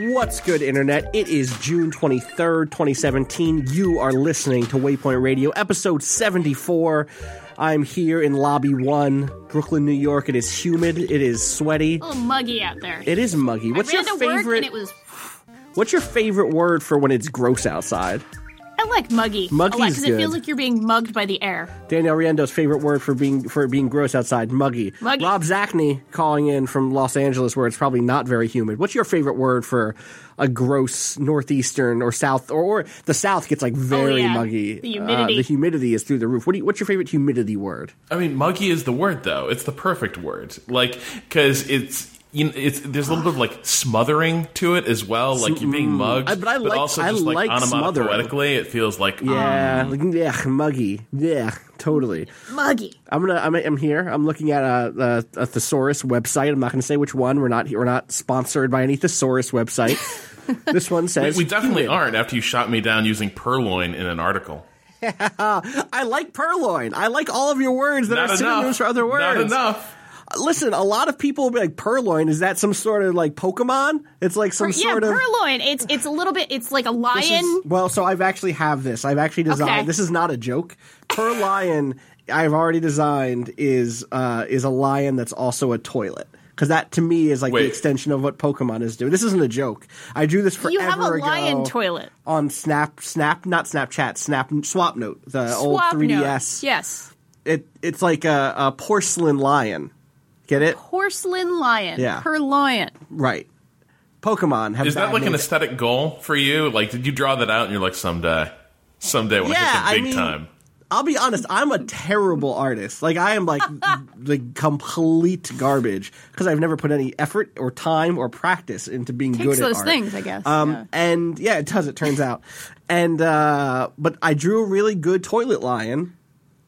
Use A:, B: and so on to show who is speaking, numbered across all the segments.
A: What's good, Internet? It is June 23rd, 2017. You are listening to Waypoint Radio, episode 74. I'm here in Lobby 1, Brooklyn, New York. It is humid, it is sweaty,
B: a little muggy out there.
A: it is muggy. What's
B: I ran
A: your
B: to work
A: favorite
B: and it was.
A: What's your favorite word for when it's gross outside?
B: I like muggy.
A: Muggy
B: a lot because it feels like you're being mugged by the air.
A: Danielle Riendeau's favorite word for being for being gross outside, muggy.
B: Muggy.
A: Rob Zacny calling in from Los Angeles, where it's probably not very humid. What's your favorite word for a gross northeastern or south or, or the south gets like very
B: Oh, yeah.
A: muggy?
B: The
A: Uh,
B: humidity.
A: the humidity is through the roof. What do you, what's your favorite humidity word?
C: I mean, muggy is the word, though. It's the perfect word. Like, because it's. You know, it's there's a little bit of like smothering to it as well, like you're being mugged,
A: I- but I like-
C: also
A: I
C: just like,
A: like smothering.
C: onomatopoetically, it feels like
A: Yeah,
C: um,
A: like, yeah, muggy. Yeah, totally.
B: Muggy.
A: I'm gonna. I'm, I'm here. I'm looking at a, a, a thesaurus website. I'm not gonna say which one. We're not. We're not sponsored by any thesaurus website. this one says
C: we definitely
A: humid.
C: aren't. After you shot me down using purloin in an article,
A: I like purloin. I like all of your words that
C: not
A: are synonyms
C: enough.
A: for other words.
C: Not enough.
A: Listen, a lot of people will be like purloin. Is that some sort of like Pokemon? It's like some
B: yeah,
A: sort of.
B: purloin. It's it's a little bit. It's like a lion.
A: Is- well, so I've actually have this. I've actually designed.
B: Okay.
A: This is not a joke. Per lion, I've already designed is uh, is a lion that's also a toilet. Because that to me is like the extension of what Pokemon is doing. This isn't a joke. I drew this forever
B: you have a lion toilet.
A: on Snap, Snap, not Snapchat, Snap, Swap Note, the old 3DS.
B: note. Yes.
A: It it's like a, a porcelain lion. Get it?
B: Porcelain lion.
A: Yeah.
B: Purloin.
A: Right. Pokemon have
C: Is that like an
A: names.
C: aesthetic goal for you? Like, did you draw that out and you're like, someday, someday when
A: Yeah,
C: I
A: I
C: hit the big
A: mean-
C: time?
A: I'll be honest, I'm a terrible artist. Like I am like like complete garbage because I've never put any effort or time or practice into being
B: Takes
A: good at
B: those
A: art.
B: things, I guess.
A: Um,
B: yeah.
A: and yeah, it does. It turns out, and uh, but I drew a really good toilet lion,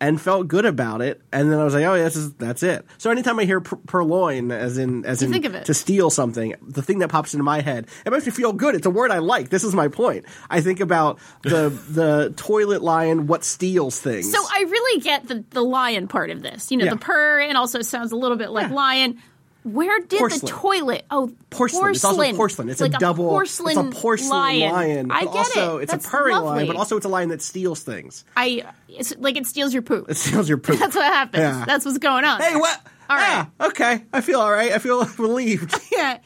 A: and felt good about it. And then I was like, oh yeah, this is that's it. So anytime I hear pur- purloin, as in as
B: You
A: in
B: think of it.
A: to steal something, the thing that pops into my head, it makes me feel good. It's a word I like. This is my point. I think about the the toilet lion, what steals things.
B: So I really get the the lion part of this. You know,
A: Yeah.
B: the purr and also sounds a little bit like
A: Yeah.
B: lion. Where did
A: Porcelain.
B: the toilet? Oh,
A: porcelain. It's also
B: porcelain.
A: porcelain. It's
B: like
A: a double.
B: porcelain
A: it's a porcelain lion.
B: I
A: but
B: get
A: also,
B: it.
A: It's
B: That's
A: a purring lion, but also it's a lion that steals things.
B: I it's like it steals your poop.
A: It steals your poop.
B: That's what happens.
A: Yeah.
B: That's what's going on.
A: Hey, what?
B: All
A: yeah, okay. I feel all right. I feel relieved.
B: Yeah.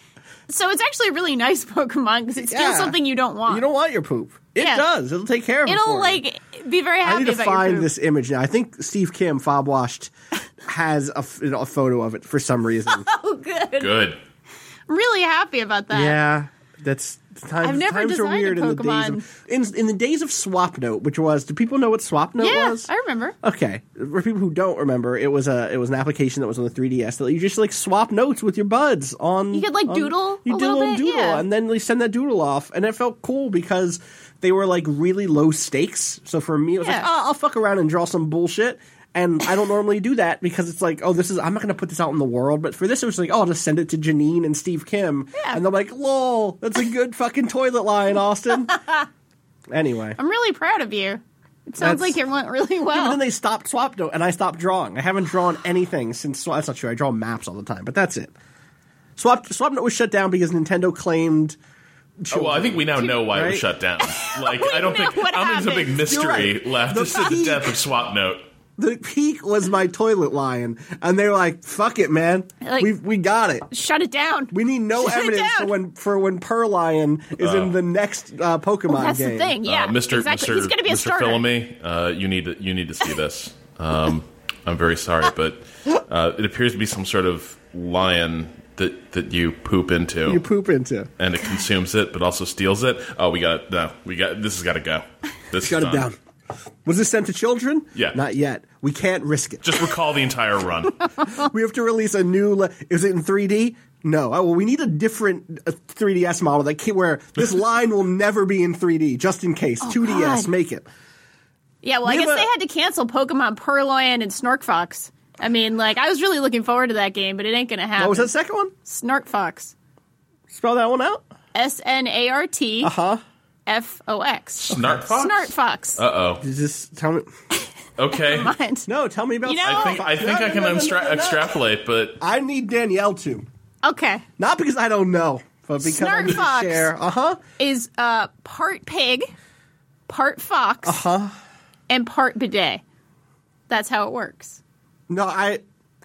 B: So it's actually a really nice Pokemon because it steals
A: Yeah.
B: something you don't want.
A: You don't want your poop. It
B: Yeah.
A: does. It'll take care of it.
B: It'll like be very happy
A: I need to
B: about
A: find this image now. I think Steve Kim, Fob Washed, has a, photo of it for some reason.
B: Oh, good.
C: Good.
B: I'm really happy about that.
A: yeah, that's times,
B: I've never
A: times are
B: designed a
A: weird in the days of in, in the days of SwapNote, which was. Do people know what SwapNote
B: Yeah,
A: was?
B: I remember.
A: Okay, for people who don't remember, it was a it was an application that was on the 3DS that you just like swap notes with your buds on.
B: You could, like,
A: on-
B: doodle
A: You
B: a
A: doodle
B: little bit,
A: doodle,
B: yeah.
A: and then they send that doodle off, and it felt cool because they were like really low stakes. So for me, it was like,
B: Yeah.
A: oh, I'll fuck around and draw some bullshit. And I don't normally do that because it's like, oh, this is I'm not going to put this out in the world. But for this, it was like, oh, I'll just send it to Janine and Steve Kim,
B: Yeah.
A: and they're like, lol, that's a good fucking toilet line, Austin. anyway,
B: I'm really proud of you. It sounds
A: That's-
B: like it went really well.
A: and
B: well.
A: then they stopped swap note, and I stopped drawing. I haven't drawn anything since. Swap, that's not true. I draw maps all the time, but that's it. Swap swap note was shut down because Nintendo claimed.
C: Oh, well, I think we now know why it was shut down. Like, I don't
B: know
C: think
B: what
C: I don't think there's a big mystery
A: right.
C: left.
A: The
C: This is the death of SwapNote.
A: The peak was my toilet lion, and they were like, "Fuck it, man,
B: Like-
A: we we got it.
B: Shut it down.
A: We need no
B: Shut
A: evidence for when for when Perlion is in the next uh, Pokemon
B: That's
A: game."
B: the thing. Yeah,
C: uh, Mr.
B: exactly.
C: Mr.
B: He's going to be a
C: Mr.
B: starter.
C: Fils-Aimé, uh, you need to you need to see this. Um, I'm very sorry, but uh, it appears to be some sort of lion that that you poop into,
A: You poop into.
C: and it consumes it, but also steals it. Oh, we got no, we got this has got to go. This
A: Shut
C: is
A: it down. Was this sent to children?
C: Yeah.
A: Not yet. We can't risk it.
C: Just recall the entire run.
A: We have to release a new. Le- is it in 3D? No. Oh, well, we need a different uh, 3DS model that can, where this line will never be in 3D, just in case. 2DS,
B: Oh, God.
A: make it.
B: Yeah, well, I guess
A: a-
B: they had to cancel Pokemon Purloin and Snorkfox. I mean, like, I was really looking forward to that game, but it ain't going to happen.
A: What was that second one?
B: Snorkfox.
A: Spell that one out.
B: S N A R T
A: Uh huh.
B: F O X.
C: Snartfox.
B: Snartfox.
C: Uh oh.
A: Just tell me.
C: Okay.
B: Mind.
A: No, tell me about.
B: You know-
C: I think I think
A: No,
C: I can
A: no, no, no,
C: extra-
A: no, no.
C: extrapolate, but
A: I need Danielle to.
B: Okay.
A: Not because I don't know, but because I need to share. Uh huh.
B: Is uh, part pig, part fox, uh
A: Huh.
B: and part bidet. That's how it works.
A: No, I.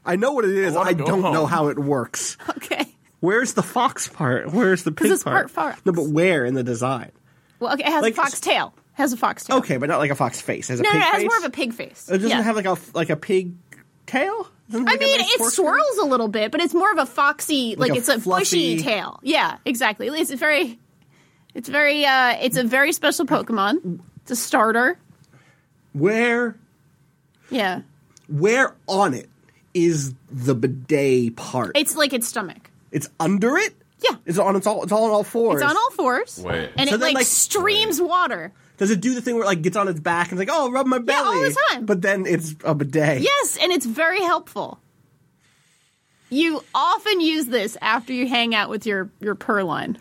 A: I know what it is.
C: wanna
A: I, don't know how it works.
B: Okay.
A: Where's the fox part? Where's the pig
B: it's
A: part?
B: part fox.
A: No, but where in the design?
B: Well, okay, it has
A: Like-
B: a fox tail. It Has a fox tail.
A: Okay, but not like a fox face. It has a
B: No, no, it has
A: face?
B: more of a pig face.
A: It doesn't
B: Yeah.
A: have like a like a pig tail.
B: I
A: like, a
B: mean,
A: nice
B: it swirls a little bit, but it's more of a foxy, like,
A: a
B: it's a bushy tail. Yeah, exactly. It's very, it's very, uh, it's a very special Pokemon. It's a starter.
A: Where
B: Yeah,
A: where on it is the bidet part?
B: it's like its stomach.
A: It's under it.
B: Yeah.
A: It's on. It's all. It's all on all fours.
B: It's on all fours.
C: Wait.
B: and
A: So
B: it
A: then,
B: like,
A: like-
B: streams water.
A: Does it do the thing where it like gets on its back and it's like, oh, rub my belly?
B: all the time.
A: But then it's a bidet.
B: Yes, and it's very helpful. You often use this after you hang out with your your Purline.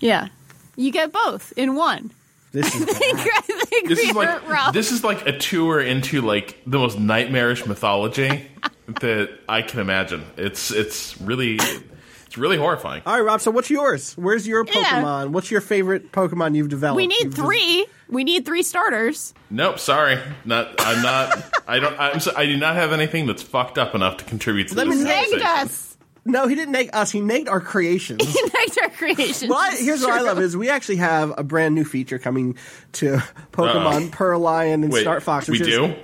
B: Yeah, you get both in one.
A: This is
B: I think
C: this
B: we
C: is
B: are
C: like
B: wrong.
C: this is like a tour into like the most nightmarish mythology that I can imagine. It's it's really it's really horrifying.
A: all right, Rob. So what's yours? Where's your
B: Yeah.
A: Pokemon? What's your favorite Pokemon you've developed?
B: we need
A: You've
B: three. We need three starters.
C: Nope, sorry, not I'm not. I don't. I'm. So, I do not have anything that's fucked up enough to contribute to
A: Let
C: this
A: me know.
B: Nagged
C: conversation.
B: us.
A: No, he didn't nag us. He nagged our creations.
B: He nagged our creations.
A: Well, I, here's what I love is we actually have a brand new feature coming to Pokemon
C: Uh-oh.
A: Perlion and
C: Wait,
A: Start Fox.
C: we
A: Which is,
C: do.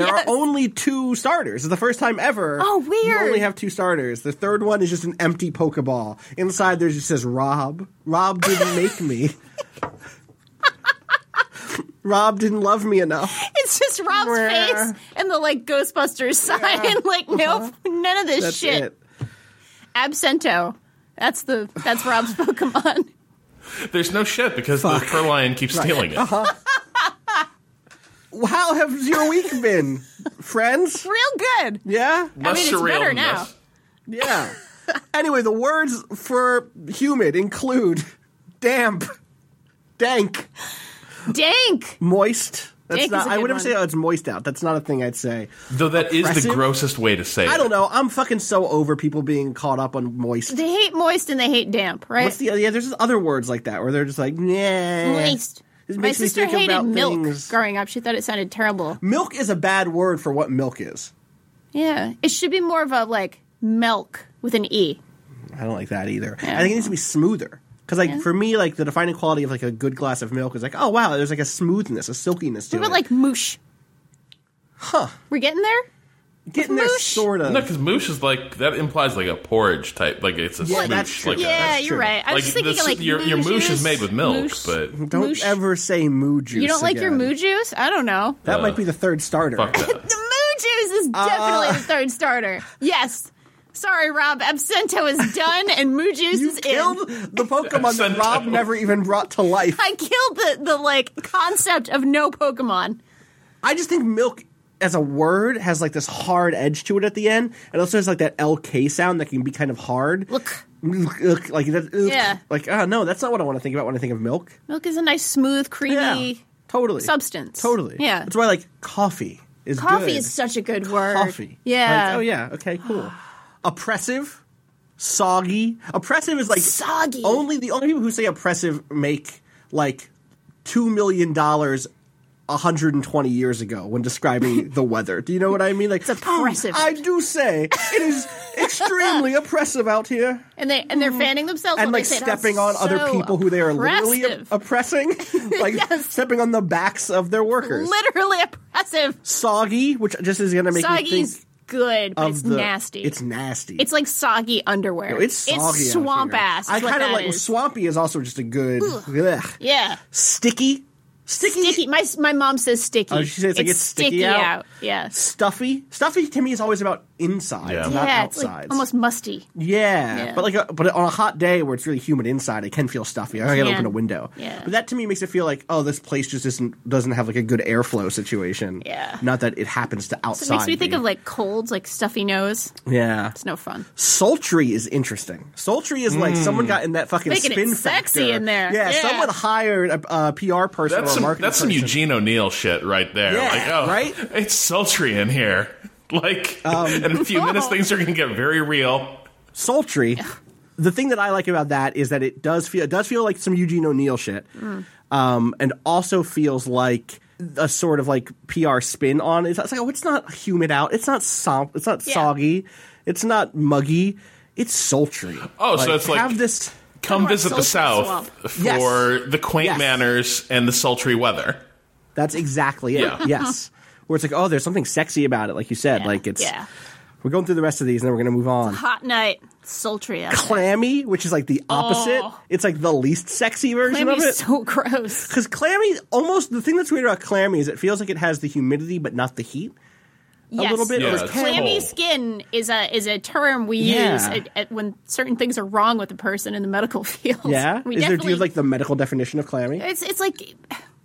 A: There
B: Yes.
A: are only two starters. It's the first time ever.
B: Oh,
A: You
B: weird.
A: only have two starters. The third one is just an empty Pokeball. Inside there just says Rob. Rob didn't make me. Rob didn't love me enough.
B: It's just Rob's
A: Mwah.
B: face and the like Ghostbusters sign. like, nope, none of this
A: Uh-huh. That's
B: shit.
A: it.
B: Absento. That's the that's Rob's Pokemon.
C: There's no shit because the Perlion keeps stealing it.
A: Uh-huh. How has your week been, friends?
B: Real good.
A: Yeah?
C: Less
B: mean, it's better now.
A: Yeah. anyway, the words for humid include damp, dank,
B: Dank.
A: moist. That's
B: Dank
A: not.
B: is a
A: I
B: good
A: would never say oh, it's moist out. That's not a thing I'd say.
C: Though that is the grossest way to say it.
A: I don't know. I'm fucking so over people being caught up on moist.
B: They hate moist and they hate damp, right?
A: What's the yeah? There's just other words like that where they're just like nah.
B: Moist. My sister hated
A: about
B: milk
A: things.
B: growing up. She thought it sounded terrible.
A: Milk is a bad word for what milk is.
B: Yeah. It should be more of a like milk with an E.
A: I don't like that either.
B: Yeah.
A: I think it needs to be smoother. Because like for me, like the defining quality of like a good glass of milk is like, oh wow, there's like a smoothness, a silkiness to
B: What about
A: it.
B: like moosh?
A: huh?
B: We're getting there?
A: Getting there,
B: moosh?
A: sort of.
C: No, because moosh is like that implies like a porridge type. Like it's a
A: Yeah,
C: smoosh.
A: that's true.
C: Like a-
B: Yeah,
A: that's
B: you're right. I was
C: like
B: just thinking
C: the-
B: like
C: your, your moosh is made with milk,
B: Moosh.
C: but
A: Don't
B: moosh.
A: ever say moo juice.
B: You don't like your
A: again.
B: moo juice? I don't know.
A: That
C: Uh,
A: might be the third starter.
C: fuck that.
B: The moo juice is definitely
A: Uh.
B: the third starter. Yes. Sorry, Rob. Absento is done and moo juice
A: You
B: is
A: killed
B: in.
A: the Pokemon that
C: Absento.
A: Rob never even brought to life.
B: I killed the, the like concept of no Pokemon.
A: I just think milk as a word has like this hard edge to it at the end. It also has like that LK sound that can be kind of hard.
B: Look,
A: like that.
B: Yeah.
A: Like oh no, that's not what I want to think about when I think of milk.
B: milk is a nice, smooth, creamy
A: Yeah, totally.
B: substance.
A: Totally.
B: Yeah.
A: That's why like coffee is
B: Coffee
A: good.
B: is such a good word.
A: coffee.
B: Yeah.
A: Like, oh yeah. Okay. Cool. Oppressive, soggy. Oppressive is like
B: Soggy.
A: Only the only people who say oppressive make like two million dollars 120 years ago when describing the weather. Do you know what I mean? Like,
B: It's oppressive.
A: I do say it is extremely oppressive out here.
B: and they and they're mm-hmm. fanning themselves
A: And like
B: say
A: stepping on
B: That's
A: other people who they are literally
B: oppressive.
A: oppressing, like
B: Yes.
A: stepping on the backs of their workers.
B: literally oppressive.
A: Soggy, which just is going to make me
B: Soggy's
A: think
B: good, but it's
A: the
B: nasty.
A: It's nasty.
B: It's like soggy underwear.
A: it's soggy. out
B: swamp ass.
A: I kind of like
B: is.
A: swampy is also just a good ugh.
B: Yeah,
A: sticky, sticky,
B: sticky. My my mom says sticky.
A: Oh, she says it gets sticky out?
B: Yeah.
A: stuffy. Stuffy to me is always about inside,
C: Yeah.
A: not
B: yeah,
A: outside.
B: like almost musty.
A: Yeah,
B: Yeah.
A: but like, a, but on a hot day where it's really humid inside, it can feel stuffy. I gotta
B: can.
A: open a window.
B: Yeah.
A: but that to me makes it feel like, oh, this place just isn't doesn't have like a good airflow situation.
B: Yeah.
A: not that it happens to outside.
B: So it makes me think of like colds, like stuffy nose.
A: yeah.
B: It's no fun.
A: Sultry is interesting. Sultry is like someone mm. got in that fucking
B: Making it
A: spin
B: sexy
A: factor.
B: in there.
A: Yeah,
B: Yeah.
A: someone hired a, a PR person
C: That's
A: or a
C: some,
A: marketing
C: that's some. Eugene O'Neill shit right there.
A: Yeah,
C: like, oh,
A: right?
C: It's sultry in here. Like,
A: Um,
C: in a few minutes, things are going to get very real.
A: sultry. The thing that I like about that is that it does feel it does feel like some Eugene O'Neill shit, um, and also feels like a sort of like PR spin on it. It's like oh, it's not humid out. It's not som- It's not
B: Yeah.
A: soggy. It's not muggy. It's sultry.
C: Oh, so it's like-
A: have this.
C: Come visit the South
B: swamp.
C: for
A: Yes.
C: the quaint
A: Yes.
C: manners and the sultry weather.
A: That's exactly it.
C: Yeah.
A: Yes. Where it's like, oh, there's something sexy about it, like you said.
B: Yeah.
A: Like it's.
B: yeah.
A: We're going through the rest of these, and then we're going to move on.
B: Hot night, sultry. out there.
A: Clammy, which is like the opposite.
B: Oh.
A: It's like the least sexy version of
B: Clammy's
A: it.
B: so gross.
A: Because clammy, almost the thing that's weird about clammy is it feels like it has the humidity but not the heat.
B: Yes.
A: little bit,
C: or
A: or
B: Clammy
C: cold.
B: skin is a is a term we
A: Yeah.
B: use at, at when certain things are wrong with a person in the medical field.
A: Yeah,
B: we
A: is there do you have like the medical definition of clammy?
B: it's it's like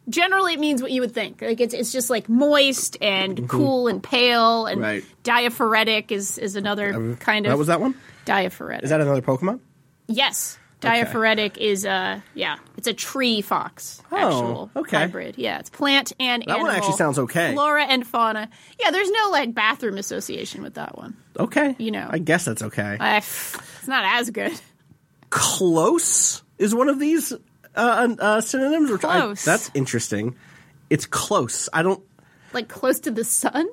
B: generally it means what you would think. Like it's it's just like moist and cool and pale and
A: Mm-hmm. Right.
B: diaphoretic is is another kind of
A: What was that one?
B: diaphoretic.
A: Is that another Pokemon?
B: yes. Diaphoretic is a yeah, it's a tree fox actual
A: Oh, okay.
B: hybrid. Yeah, it's plant and
A: That one actually sounds okay.
B: Flora and fauna. Yeah, there's no like bathroom association with that one.
A: Okay,
B: You know.
A: I guess that's okay.
B: I, it's not as good.
A: Close is one of these uh, uh, synonyms. Which I-
B: Close.
A: that's interesting. It's close. I don't.
B: Like close to the sun.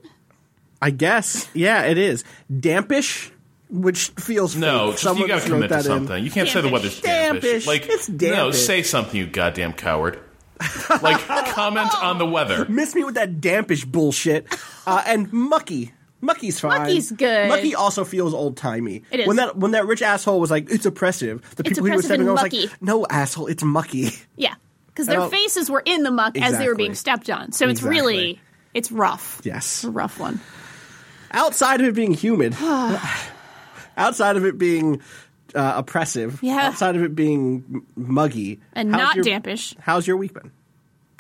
A: I guess. Yeah, it is dampish, which feels
C: No,
A: fake.
C: just,
A: Someone
C: you got to
A: wrote
C: commit to
A: that in.
C: something. You can't say the
B: Dampish.
C: weather's dampish.
A: Dampish.
C: Like,
A: It's
C: no,
A: dampish.
C: say something, you goddamn coward. like, comment on the weather.
A: Miss me with that dampish bullshit. Uh, and mucky. Mucky's fine.
B: Mucky's good.
A: Mucky also feels old timey.
B: It is.
A: When that when that rich asshole was like, "It's oppressive," the people he was stepping on was
B: mucky.
A: like, "No, asshole, it's mucky."
B: Yeah, because their faces were in the muck as they were being stepped on. So it's
A: Exactly.
B: really it's rough.
A: Yes.
B: It's a rough one.
A: Outside of it being humid, outside of it being uh, oppressive,
B: Yeah.
A: outside of it being muggy,
B: And not
A: your-
B: dampish.
A: How's your week been?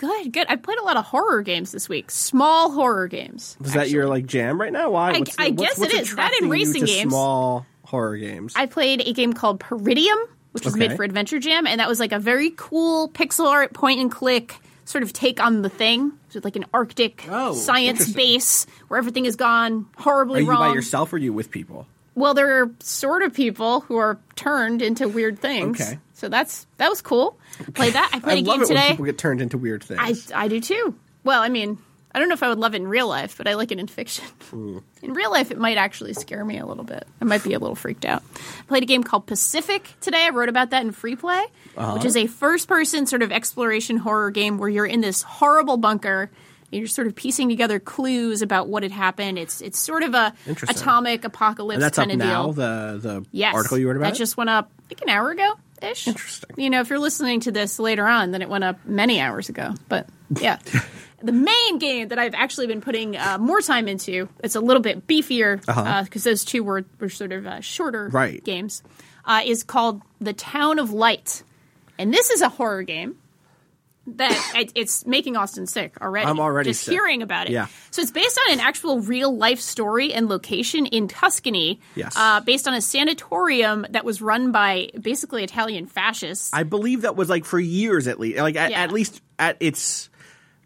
B: Good, good. I played a lot of horror games this week. Small horror games.
A: Is that your like jam right now? Why?
B: I-
A: What's
B: I
A: what's-
B: guess
A: what's
B: it is. That
A: in
B: racing games.
A: Small horror games.
B: I played a game called Peridium, which was
A: Okay.
B: made for Adventure Jam, and that was like a very cool pixel art point and click sort of take on the thing. So like an Arctic
A: Oh,
B: science base where everything has gone horribly
A: Are you
B: wrong.
A: by yourself or are you with people?
B: Well, there are sort of people who are turned into weird things.
A: Okay.
B: So that's that was cool. Played that. I
A: I
B: played a
A: love
B: game today.
A: people get turned into weird things.
B: I I do too. Well, I mean, I don't know if I would love it in real life, but I like it in fiction.
A: Hmm.
B: In real life, it might actually scare me a little bit. I might be a little freaked out. I played a game called Pacific today. I wrote about that in Free Play,
A: Uh-huh.
B: which is a first-person sort of exploration horror game where you're in this horrible bunker. and You're sort of piecing together clues about what had happened. It's it's sort of a atomic apocalypse
A: and that's up
B: kind of
A: now.
B: deal.
A: The the
B: Yes.
A: article you wrote about.
B: That
A: it?
B: just went up like an hour ago ish.
A: Interesting.
B: You know, if you're listening to this later on, then it went up many hours ago. But yeah. the main game that I've actually been putting uh, more time into, it's a little bit beefier because
A: Uh-huh.
B: those two were, were sort of uh, shorter
A: Right.
B: games, uh, is called The Town of Light. And this is a horror game that it's making Austin sick already.
A: I'm already
B: just
A: sick.
B: hearing about it.
A: Yeah.
B: So it's based on an actual real life story and location in Tuscany.
A: Yes.
B: Uh, based on a sanatorium that was run by basically Italian fascists.
A: I believe that was like for years at least. Like at,
B: Yeah.
A: at least at its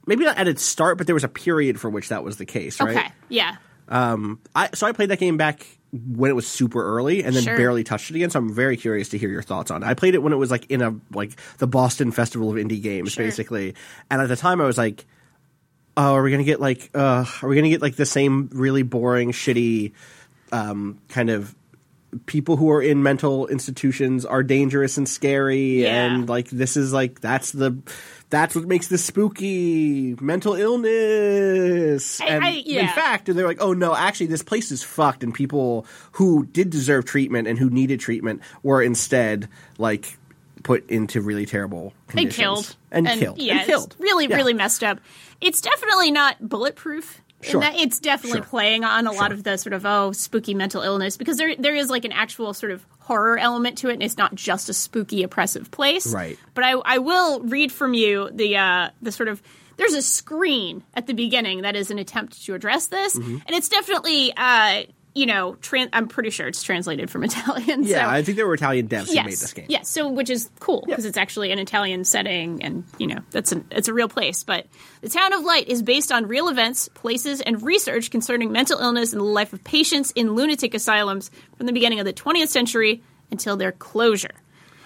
A: maybe not at its start, but there was a period for which that was the case, right?
B: Okay. Yeah. Um.
A: I so I played that game back when it was super early and then
B: Sure.
A: barely touched it again. So I'm very curious to hear your thoughts on it. I played it when it was like in a like the Boston Festival of Indie Games,
B: Sure.
A: basically. And at the time I was like oh, are we gonna get like, uh, are we gonna get like the same really boring, shitty, um, kind of people who are in mental institutions are dangerous and scary,
B: Yeah.
A: and like this is like that's the. That's what makes this spooky. Mental illness.
B: I-
A: and
B: I-
A: in
B: yeah.
A: fact, they're like, oh no, actually, this place is fucked, and people who did deserve treatment and who needed treatment were instead like put into really terrible
B: and
A: conditions
B: killed
A: and, killed
B: Yeah,
A: and killed.
B: Really,
A: Yeah.
B: really messed up. It's definitely not bulletproof.
A: Sure.
B: that it's definitely
A: Sure.
B: playing on a lot of the sort of oh spooky mental illness because there there is like an actual sort of horror element to it and it's not just a spooky oppressive place.
A: Right.
B: But I I will read from you the uh the sort of there's a screen at the beginning that is an attempt to address this
A: Mm-hmm.
B: and it's definitely uh you know, I'm pretty sure it's translated from Italian.
A: Yeah,
B: so.
A: I think there were Italian devs who made this game.
B: Yes, so which is cool because it's actually an Italian setting, and you know that's an it's a real place. But the Town of Light is based on real events, places, and research concerning mental illness and the life of patients in lunatic asylums from the beginning of the 20th century until their closure.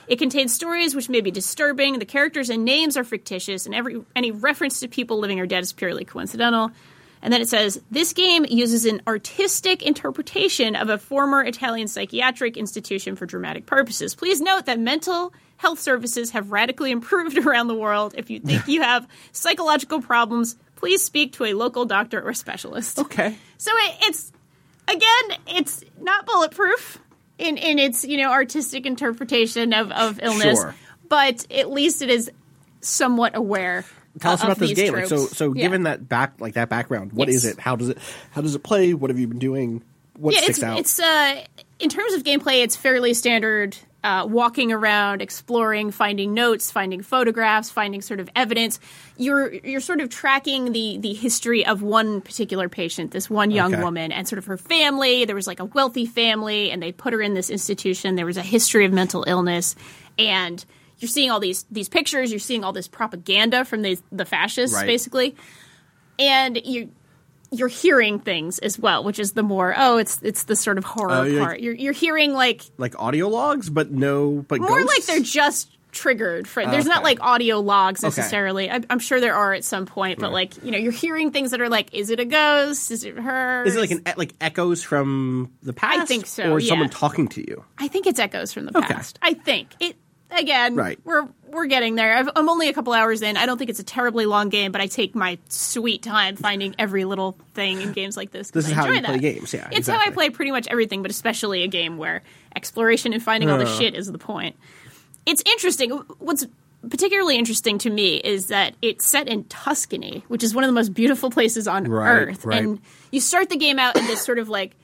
B: It contains stories which may be disturbing. The characters and names are fictitious, and every any reference to people living or dead is purely coincidental. And then it says this game uses an artistic interpretation of a former Italian psychiatric institution for dramatic purposes. Please note that mental health services have radically improved around the world. If you think you have psychological problems, please speak to a local doctor or specialist.
A: Okay.
B: So it, it's again, it's not bulletproof in in its you know artistic interpretation of of illness,
A: Sure.
B: but at least it is somewhat aware.
A: Tell us about this game. So, so
B: Yeah.
A: given that back, like that background, what is
B: Yes.
A: it? How does it? How does it play? What have you been doing? What
B: yeah,
A: sticks
B: it's
A: out?
B: it's uh in terms of gameplay, it's fairly standard. Uh, walking around, exploring, finding notes, finding photographs, finding sort of evidence. You're you're sort of tracking the the history of one particular patient, this one young
A: Okay.
B: woman, and sort of her family. There was like a wealthy family, and they put her in this institution. There was a history of mental illness, and you're seeing all these these pictures. You're seeing all this propaganda from the the fascists,
A: Right.
B: basically, and you you're hearing things as well, which is the more oh, it's it's the sort of horror
A: Oh, you're-
B: part. You're you're hearing like
A: like audio logs, but no, but
B: more
A: ghosts?
B: like they're just triggered. For, there's not like audio logs
A: Okay.
B: necessarily. I, I'm sure there are at some point, but like you know, you're hearing things that are like, is it a ghost? Is it her?
A: Is it like an like echoes from the past?
B: I think so,
A: Or
B: yeah.
A: someone talking to you?
B: I think it's echoes from the
A: Okay.
B: past. I think it. Again,
A: Right.
B: we're we're getting there. I've, I'm only a couple hours in. I don't think it's a terribly long game, but I take my sweet time finding every little thing in games like this.
A: This is
B: I
A: how
B: enjoy
A: you play games, yeah,
B: it's how I play pretty much everything, but especially a game where exploration and finding all the
A: Uh.
B: shit is the point. It's interesting. What's particularly interesting to me is that it's set in Tuscany, which is one of the most beautiful places on
A: Right,
B: earth,
A: right.
B: and you start the game out in this sort of like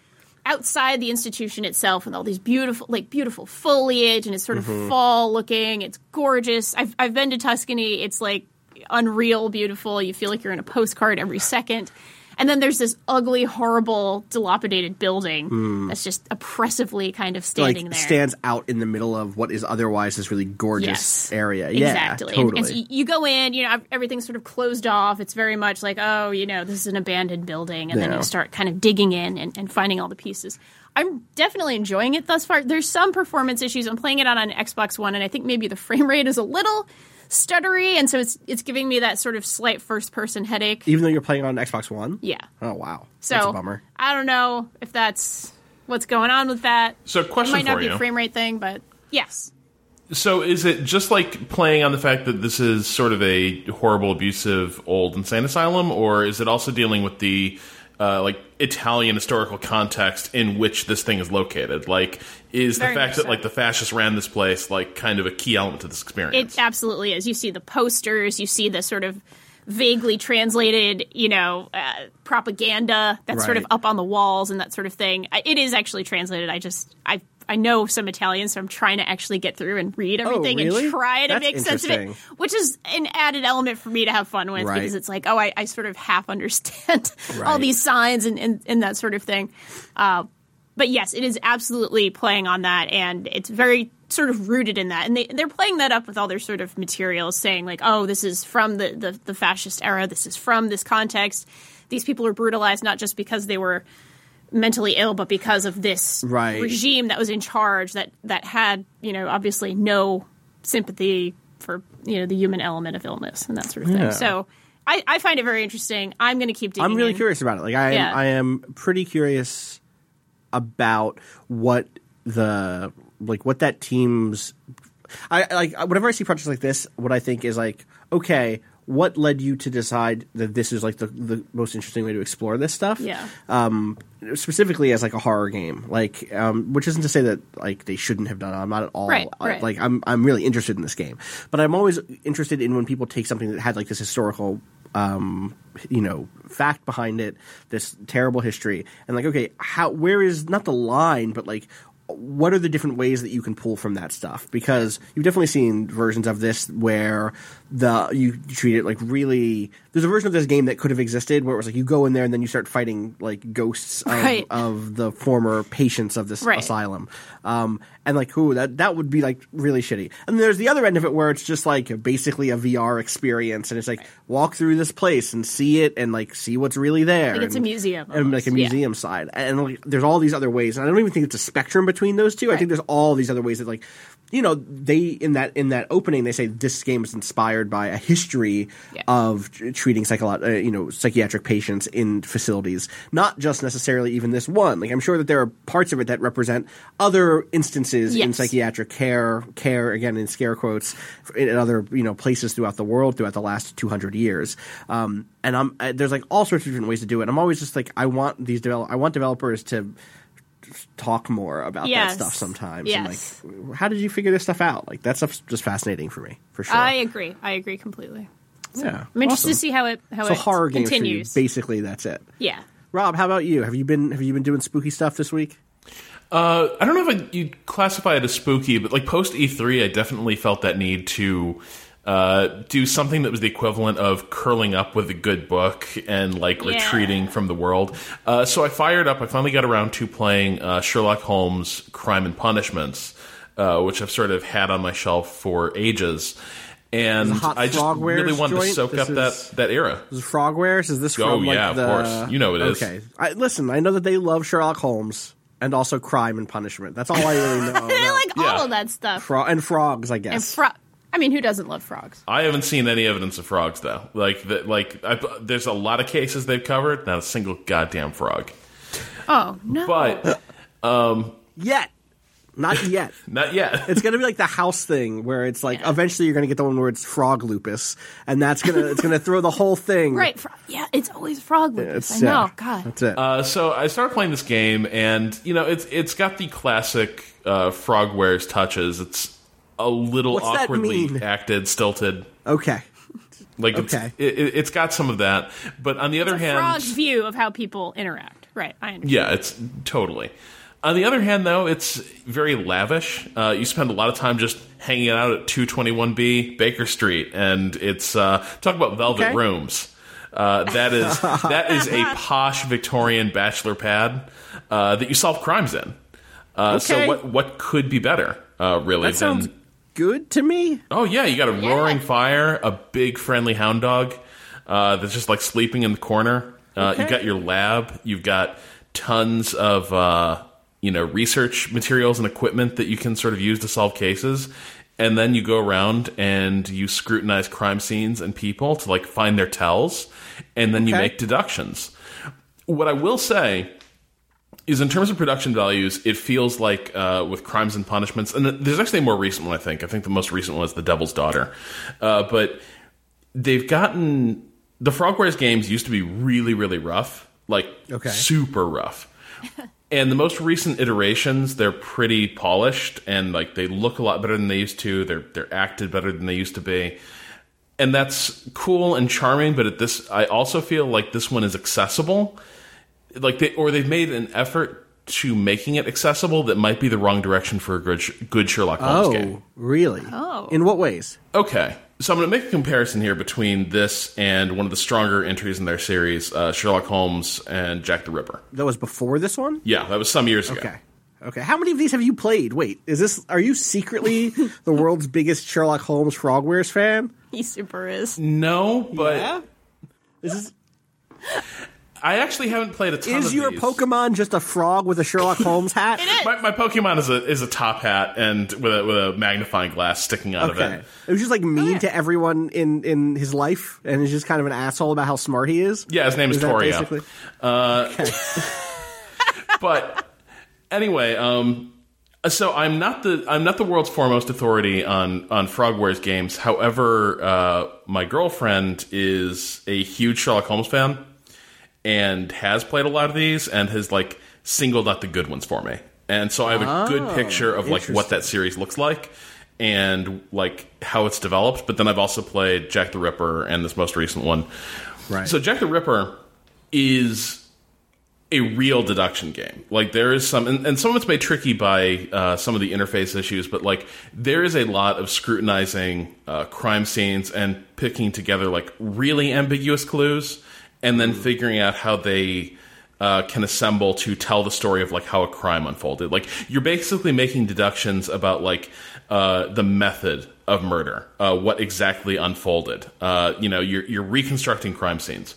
B: outside the institution itself with all these beautiful like beautiful foliage and it's sort of
A: Mm-hmm.
B: fall looking. It's gorgeous. I've, I've been to tuscany. It's like unreal beautiful. You feel like you're in a postcard every second and then there's this ugly horrible dilapidated building hmm. that's just oppressively kind of standing
A: like
B: there
A: stands out in the middle of what is otherwise this really gorgeous
B: Yes.
A: area.
B: Exactly. And-
A: totally.
B: And, so you- go in, you know, everything's sort of closed off. It's very much like, oh, you know, this is an abandoned building, and then you start kind of digging in and, and finding all the pieces. I'm definitely enjoying it thus far. There's some performance issues. I'm playing it on an Xbox One, and I think maybe the frame rate is a little stuttery, and so it's it's giving me that sort of slight first person headache.
A: Even though you're playing on Xbox One.
B: Yeah.
A: Oh wow,
B: So
A: that's a bummer.
B: I don't know if that's what's going on with that.
C: So,
B: It
C: question
B: might not
C: for
B: be
C: you.
B: a frame rate thing, but yes.
C: So is it just like playing on the fact that this is sort of a horrible, abusive old insane asylum, or is it also dealing with the uh, like Italian historical context in which this thing is located? Like, is
B: Very
C: the fact
B: much
C: that
B: so.
C: like the fascists ran this place like kind of a key element to this experience?
B: It absolutely is. You see the posters, you see the sort of vaguely translated, you know, uh, propaganda that's sort of up on the walls and that sort of thing. It is actually translated. I just I I know some Italian, so I'm trying to actually get through and read everything
A: Oh, really?
B: and try to
A: That's
B: make sense of it, which is an added element for me to have fun with
A: Right.
B: because it's like, oh, I, I sort of half understand all these signs and, and, and that sort of thing. Uh, but yes, it is absolutely playing on that, and it's very sort of rooted in that. And they they're playing that up with all their sort of materials, saying like, "Oh, this is from the the, the fascist era. This is from this context. These people were brutalized not just because they were mentally ill, but because of this
A: Right.
B: regime that was in charge that that had you know obviously no sympathy for you know the human element of illness and that sort of thing. So." I, I find it very interesting. I'm going to keep digging.
A: I'm really
B: in.
A: curious about it. Like I am,
B: Yeah.
A: I am pretty curious about what the like what that team's. I like whenever I see projects like this, what I think is like, okay, what led you to decide that this is like the the most interesting way to explore this stuff?
B: Yeah.
A: Um, specifically as like a horror game, like um, which isn't to say that like they shouldn't have done it. I'm not at all
B: Right, right.
A: like I'm I'm really interested in this game, but I'm always interested in when people take something that had like this historical, um, you know, fact behind it, this terrible history, and like, okay, how where is not the line, but like. What are the different ways that you can pull from that stuff? Because you've definitely seen versions of this where the you treat it like really. There's a version of this game that could have existed where it was like you go in there and then you start fighting like ghosts of,
B: Right.
A: of the former patients of this
B: Right.
A: asylum, um, and like, ooh, that that would be like really shitty. And there's the other end of it where it's just like basically a VR experience, and it's like walk through this place and see it, and like see what's really there.
B: Like it's a
A: and-
B: museum
A: and like a
B: almost, yeah.
A: museum side. And like, there's all these other ways, and I don't even think it's a spectrum between those two. I think there's all these other ways that like. You know, they in that in that opening they say this game is inspired by a history
B: Yeah.
A: of treating psycholo- uh, you know psychiatric patients in facilities, not just necessarily even this one. Like I'm sure that there are parts of it that represent other instances in psychiatric care, care again in scare quotes, in other you know places throughout the world throughout the last 200 years. Um, and I'm there's like all sorts of different ways to do it. I'm always just like I want these develop I want developers to talk more about
B: Yes.
A: that stuff sometimes.
B: Yes.
A: And like, how did you figure this stuff out? Like that stuff's just fascinating for me, for sure.
B: I agree. I agree completely.
A: yeah,
B: I'm interested
A: Awesome.
B: to see how it how
A: So
B: it
A: horror games
B: continues.
A: for you. Basically, that's it.
B: yeah.
A: Rob, how about you? Have you been have you been doing spooky stuff this week?
C: Uh, I don't know if I, you'd classify it as spooky, but like post E3, I definitely felt that need to uh, do something that was the equivalent of curling up with a good book and like
B: Yeah.
C: retreating from the world. Uh, so I fired up. I finally got around to playing uh, Sherlock Holmes: Crime and Punishments, uh, which I've sort of had on my shelf for ages. And
A: Is it Hot
C: I just really wanted to soak
A: This
C: up
A: is-
C: that, that era.
A: Is Frogwares? Is this
C: Oh,
A: from like
C: yeah, of course. You know it is.
A: Okay, I, listen. I know that they love Sherlock Holmes and also Crime and Punishment. That's all I really know.
B: I
A: about
B: like
C: Yeah.
B: all of that stuff.
A: Fro- and frogs, I
B: and
A: guess.
B: Frog. I mean, who doesn't love frogs?
C: I haven't seen any evidence of frogs though. Like that, like I, there's a lot of cases they've covered, not a single goddamn frog.
B: Oh no!
C: But
A: yet, not yet.
C: not yet.
A: It's gonna be like the house thing where it's like eventually you're gonna get the one where it's frog lupus, and that's gonna it's gonna throw the whole thing.
B: right? Fro- yeah, it's always frog lupus.
A: It's,
B: I know.
A: yeah,
B: God.
A: That's it.
C: Uh, so I started playing this game, and you know it's it's got the classic uh, Frogwares touches. It's a little
A: What's
C: awkwardly
A: mean?
C: acted, stilted.
A: okay.
C: Like
A: Okay.
C: it, it, it's got some of that, but on the other hand,
B: Frog's view of how people interact. Right. I understand.
C: Yeah, it's totally. On the other hand, though, it's very lavish. Uh, you spend a lot of time just hanging out at 221B Baker Street, and it's uh, talk about velvet
A: Okay.
C: rooms. Uh, that is that is a posh Victorian bachelor pad uh, that you solve crimes in. Uh, So what what could be better, uh, really?
A: That sounds
C: than
A: good to me.
C: Oh yeah, you got a roaring fire, a big friendly hound dog uh, that's just like sleeping in the corner. Uh,
A: Okay.
C: You've got your lab. You've got tons of uh, you know research materials and equipment that you can sort of use to solve cases. And then you go around and you scrutinize crime scenes and people to like find their tells, and then you make deductions. What I will say is in terms of production values, it feels like uh, with Crimes and Punishments, and there's actually a more recent one. I think. I think the most recent one is The Devil's Daughter, uh, but they've gotten the Frogwares games used to be really, really rough, like
A: Okay.
C: super rough. and the most recent iterations, they're pretty polished and like they look a lot better than they used to. They're they're acted better than they used to be and that's cool and charming. But at this, I also feel like this one is accessible, like they or they've made an effort to making it accessible that might be the wrong direction for a good, good Sherlock Holmes
A: Oh,
C: game.
A: really?
B: Oh.
A: In what ways?
C: Okay, so I'm going to make a comparison here between this and one of the stronger entries in their series, uh, Sherlock Holmes and Jack the Ripper.
A: That was before this one?
C: Yeah, that was some years ago.
A: Okay. Okay. How many of these have you played? Wait, is this are you secretly the world's biggest Sherlock Holmes Frogwares fan?
B: He super is.
C: No, but yeah?
A: This is
C: I actually haven't played a ton
A: Is
C: of
A: your
C: these.
A: Pokemon just a frog with a Sherlock Holmes hat?
B: It is.
C: My, my Pokemon is a is a top hat and with a with a magnifying glass sticking out of
A: Okay.
C: it.
A: It was just like mean
B: yeah.
A: to everyone in in his life, and he's just kind of an asshole about how smart he is.
C: Yeah, his name is,
A: Is that
C: Toria.
A: basically?
C: but anyway, um, so I'm not the I'm not the world's foremost authority on on Frogwares games. However, uh, my girlfriend is a huge Sherlock Holmes fan and has played a lot of these and has like singled out the good ones for me. And so I have a good picture of like what that series looks like and like how it's developed. But then I've also played Jack the Ripper and this most recent one.
A: Right.
C: So Jack the Ripper is a real deduction game. Like there is some, and, and some of it's made tricky by uh, some of the interface issues, but like there is a lot of scrutinizing uh, crime scenes and picking together like really ambiguous clues, and then figuring out how they uh, can assemble to tell the story of like how a crime unfolded. Like you're basically making deductions about like uh, the method of murder, uh, what exactly unfolded. Uh, you know, you're you're reconstructing crime scenes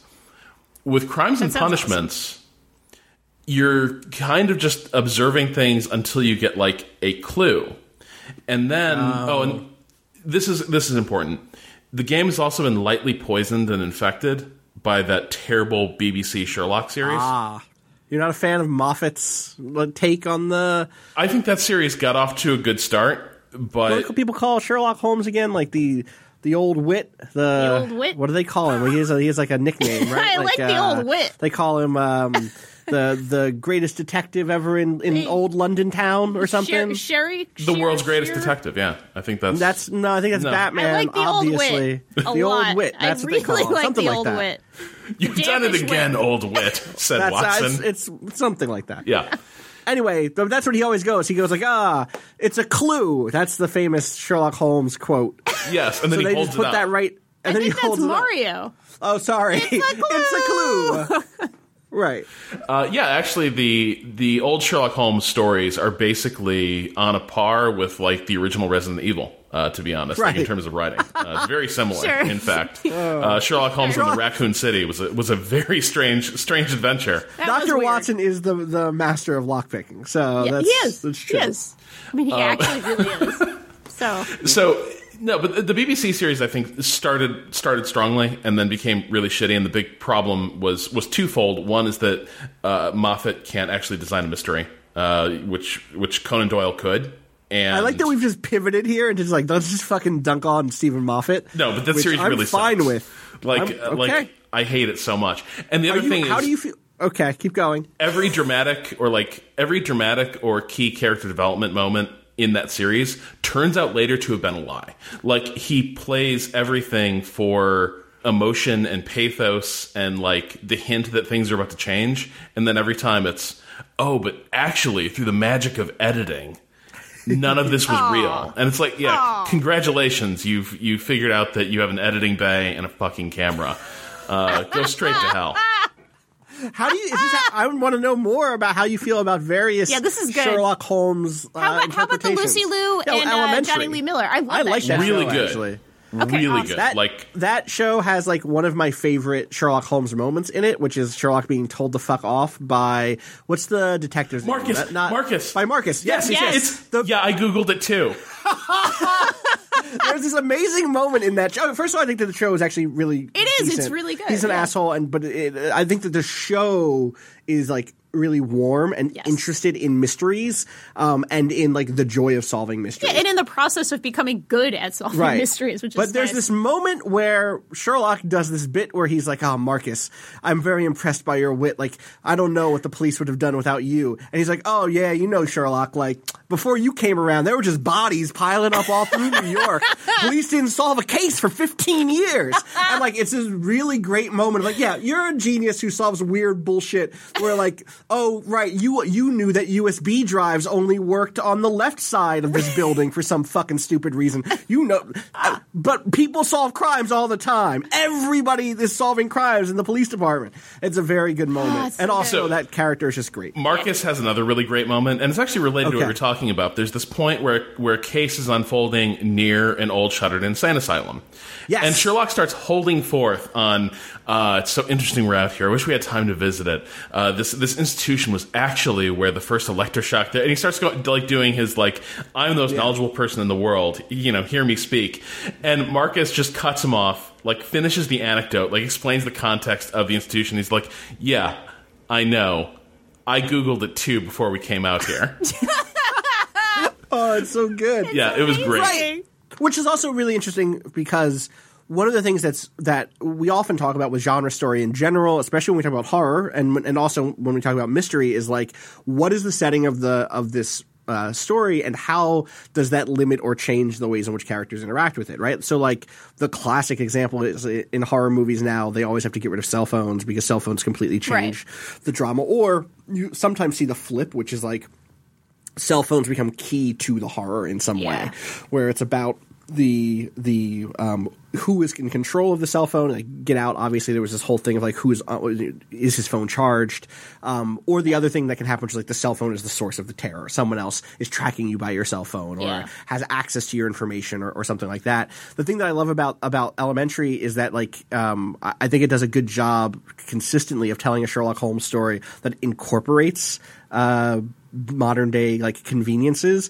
C: with crimes and
B: sounds awesome.
C: punishments you're kind of just observing things until you get like a clue and then oh, and this is this is important the game has also been lightly poisoned and infected by that terrible bbc sherlock series
A: Ah, you're not a fan of Moffat's uh, take on the
C: i think that series got off to a good start but
A: what do people call Sherlock Holmes again? Like the the old wit. The,
B: The old wit?
A: What do they call him? He has a, he has like a nickname, right?
B: I like the
A: uh,
B: old wit.
A: They call him um, the the greatest detective ever in in
B: Hey.
A: old London town or something.
B: Sher- Sherry,
C: the
B: Sher-
C: world's greatest
B: Sher-
C: detective yeah i think that's
A: That's no, I think that's
C: No.
A: Batman.
B: I like the
A: obviously,
B: old wit. A
A: the
B: lot.
A: old wit. That's
B: I
A: what
B: really
A: they call him.
B: like
A: something
B: the
A: like
B: old
A: that.
B: wit.
C: you've done it again
B: wit.
C: old wit said
A: That's uh,
C: watson
A: it's, it's something like that.
C: yeah
A: Anyway, that's what he always goes. He goes like, "Ah, it's a clue." That's the famous Sherlock Holmes quote.
C: yes and then
A: so
C: he
A: they
C: holds
A: just put
C: up
A: that right, and
B: I
A: then
B: think
A: he
B: that's
A: holds it up.
B: Mario.
A: Oh, sorry,
B: It's a
A: it's a clue. right.
C: Uh, yeah, actually, the the old Sherlock Holmes stories are basically on a par with like the original Resident Evil. Uh, to be honest, like in terms of writing, uh, very similar.
B: Sure.
C: In fact, uh, Sherlock Holmes in the Raccoon City was a, was a very strange strange adventure.
B: That
A: Doctor. Watson is the the master of lockpicking, so
B: Yeah,
A: that's
B: he is.
A: that's true.
B: He is. I mean, he
C: Um,
B: actually really is. So
C: So no, but the, BBC series I think started started strongly and then became really shitty. And the big problem was was twofold. One is that uh, Moffat can't actually design a mystery, uh, which which Conan Doyle could. And
A: I like that we've just pivoted here and just like let's just fucking dunk on Steven Moffat.
C: No, but that series
A: I'm
C: really
A: fine
C: sucks.
A: with.
C: Like, uh,
A: okay.
C: like I hate it so much. And the other
A: you-
C: thing
A: how
C: is, how
A: do you feel? Okay, keep going.
C: every dramatic or like every dramatic or key character development moment in that series turns out later to have been a lie. Like he plays everything for emotion and pathos and like the hint that things are about to change, and then every time it's oh, but actually through the magic of editing. None of this was real, and it's like, yeah, congratulations, you've you figured out that you have an editing bay and a fucking camera. Uh, go straight to hell.
A: How do you? Is this how, I want to know more about how you feel about various.
B: Yeah, this is good.
A: Sherlock Holmes. Uh,
B: how about, how about the. Lucy Liu
A: Yeah,
B: and uh, Jonny Lee Miller? I love
A: I
B: that
A: like
B: show.
A: that
C: Really
A: show,
C: good.
A: Actually.
C: really
B: awesome.
C: good.
A: That
C: like
A: that show has like one of my favorite Sherlock Holmes moments in it, which is Sherlock being told to fuck off by what's the detective's name?
C: Marcus.
A: That- not-
C: Marcus.
A: by Marcus. Yes, yes.
B: Yes.
A: yes.
C: It's
A: The-
C: yeah, I googled it too.
A: There's this amazing moment in that show. First of all, I think that the show is actually really.
B: It is. It's really good,
A: He's an
B: yeah.
A: asshole, and but it, I think that the show is like really warm and
B: Yes.
A: interested in mysteries, um, and in like the joy of solving mysteries.
B: Yeah, and in the process of becoming good at solving
A: right.
B: mysteries, which is
A: but there's
B: nice.
A: this moment where Sherlock does this bit where he's like, "Oh, Marcus, I'm very impressed by your wit. Like, I don't know what the police would have done without you." And he's like, "Oh yeah, you know, Sherlock. Like before you came around, there were just bodies piling up all through New York. police didn't solve a case for 15 years." and like, it's this really great moment of like, "Yeah, you're a genius who solves weird bullshit Where like, oh right, you you knew that USB drives only worked on the left side of this building for some fucking stupid reason. You know, uh, but people solve crimes all the time. Everybody is solving crimes in the police department. It's a very good moment,
B: it's
A: and also
C: good.
A: that character is just great.
C: Marcus has another really great moment, and it's actually related to what we're talking about. There's this point where where a case is unfolding near an old shuttered insane asylum.
A: Yes.
C: And Sherlock starts holding forth on uh, it's so interesting we're out here. I wish we had time to visit it. Uh, Uh, this this institution was actually where the first electroshock and he starts going like doing his like I'm the most knowledgeable person in the world. You know, hear me speak. And Marcus just cuts him off, like finishes the anecdote, like explains the context of the institution. He's like, Yeah, I know. I googled it too before we came out here.
A: Oh, it's so good.
C: yeah, it was great.
B: Right.
A: which is also really interesting because one of the things that's that we often talk about with genre story in general, especially when we talk about horror, and and also when we talk about mystery, is like what is the setting of the of this uh, story, and how does that limit or change the ways in which characters interact with it? Right. So, like the classic example is in horror movies now, they always have to get rid of cell phones because cell phones completely change the drama, or you sometimes see the flip, which is like cell phones become key to the horror in some
B: Yeah.
A: way, where it's about the the um, who is in control of the cell phone. Like Get Out, obviously, there was this whole thing of like who is uh, is his phone charged, um, or the other thing that can happen which is like the cell phone is the source of the terror. Someone else is tracking you by your cell phone, or
B: Yeah.
A: has access to your information, or, or something like that. The thing that I love about about Elementary is that like um, I I think it does a good job consistently of telling a Sherlock Holmes story that incorporates uh, modern day like conveniences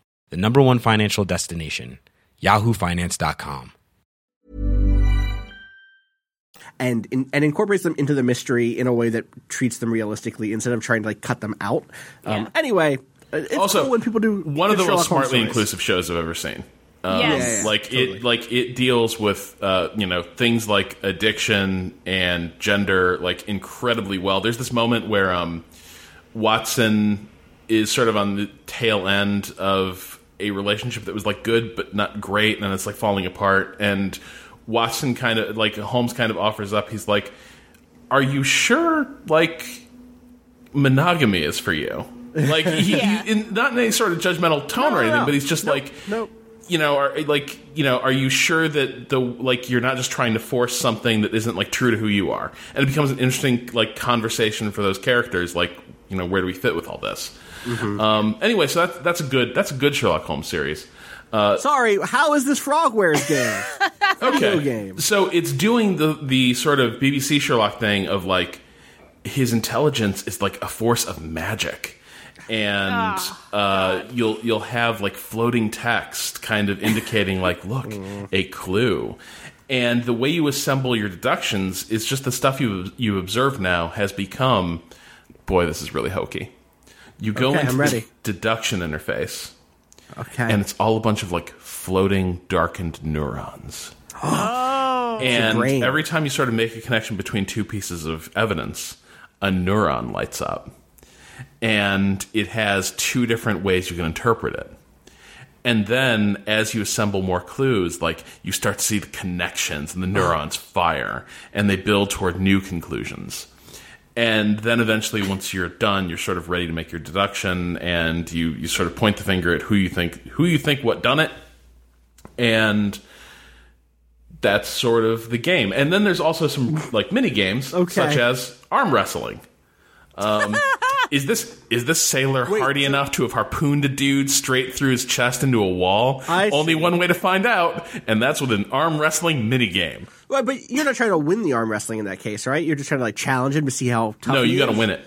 D: the number one financial destination, yahoofinance.com.
A: and in, and incorporates them into the mystery in a way that treats them realistically instead of trying to like cut them out. Um,
B: Yeah.
A: Anyway, uh, it's
C: Also,
A: cool when people do
C: one of the most
A: Sherlock Holmes
C: smartly
A: stories.
C: inclusive shows I've ever seen. Um,
B: Yes.
A: Yeah, yeah,
C: like
A: totally.
C: it, like it deals with uh, you know things like addiction and gender like incredibly well. There's this moment where um, Watson is sort of on the tail end of a relationship that was like good but not great, and it's like falling apart. And Watson kind of like Holmes kind of offers up. He's like, "Are you sure like monogamy is for you?" Like he,
B: Yeah.
C: he in, not in any sort of judgmental tone
A: No,
C: or anything,
A: no.
C: but he's just
A: Nope,
C: like,
A: nope.
C: you know, are like, you know, are you sure that the like you're not just trying to force something that isn't like true to who you are? And it becomes an interesting like conversation for those characters. Like, you know, where do we fit with all this?
A: Mm-hmm.
C: Um, anyway, so that's that's a good that's a good Sherlock Holmes series.
A: Sorry, how is this Frogwares game?
C: Okay,
A: game.
C: so it's doing the the sort of BBC Sherlock thing of like his intelligence is like a force of magic. And uh, you'll you'll have like floating text, kind of indicating like, look, a clue. And the way you assemble your deductions is just the stuff you you observe now has become. Boy, this is really hokey. You go
A: Okay,
C: into
A: I'm
C: the
A: ready.
C: deduction interface,
A: Okay.
C: and it's all a bunch of like floating darkened neurons.
B: Oh.
C: And every time you sort of make a connection between two pieces of evidence, a neuron lights up. And it has two different ways you can interpret it. And then as you assemble more clues, like you start to see the connections and the neurons fire and they build toward new conclusions. And then eventually, once you're done, you're sort of ready to make your deduction, and you, you sort of point the finger at who you think who you think what done it, and that's sort of the game. And then there's also some like mini games,
A: Okay.
C: such as arm wrestling. Um, is this is this sailor hardy
A: so-
C: enough to have harpooned a dude straight through his chest into a wall?
A: I
C: Only
A: see.
C: one way to find out, and that's with an arm wrestling mini game.
A: Well, but you're not trying to win the arm wrestling in that case, right? You're just trying to like challenge him to see how tough.
C: No,
A: he
C: you got to
A: is.
C: win it.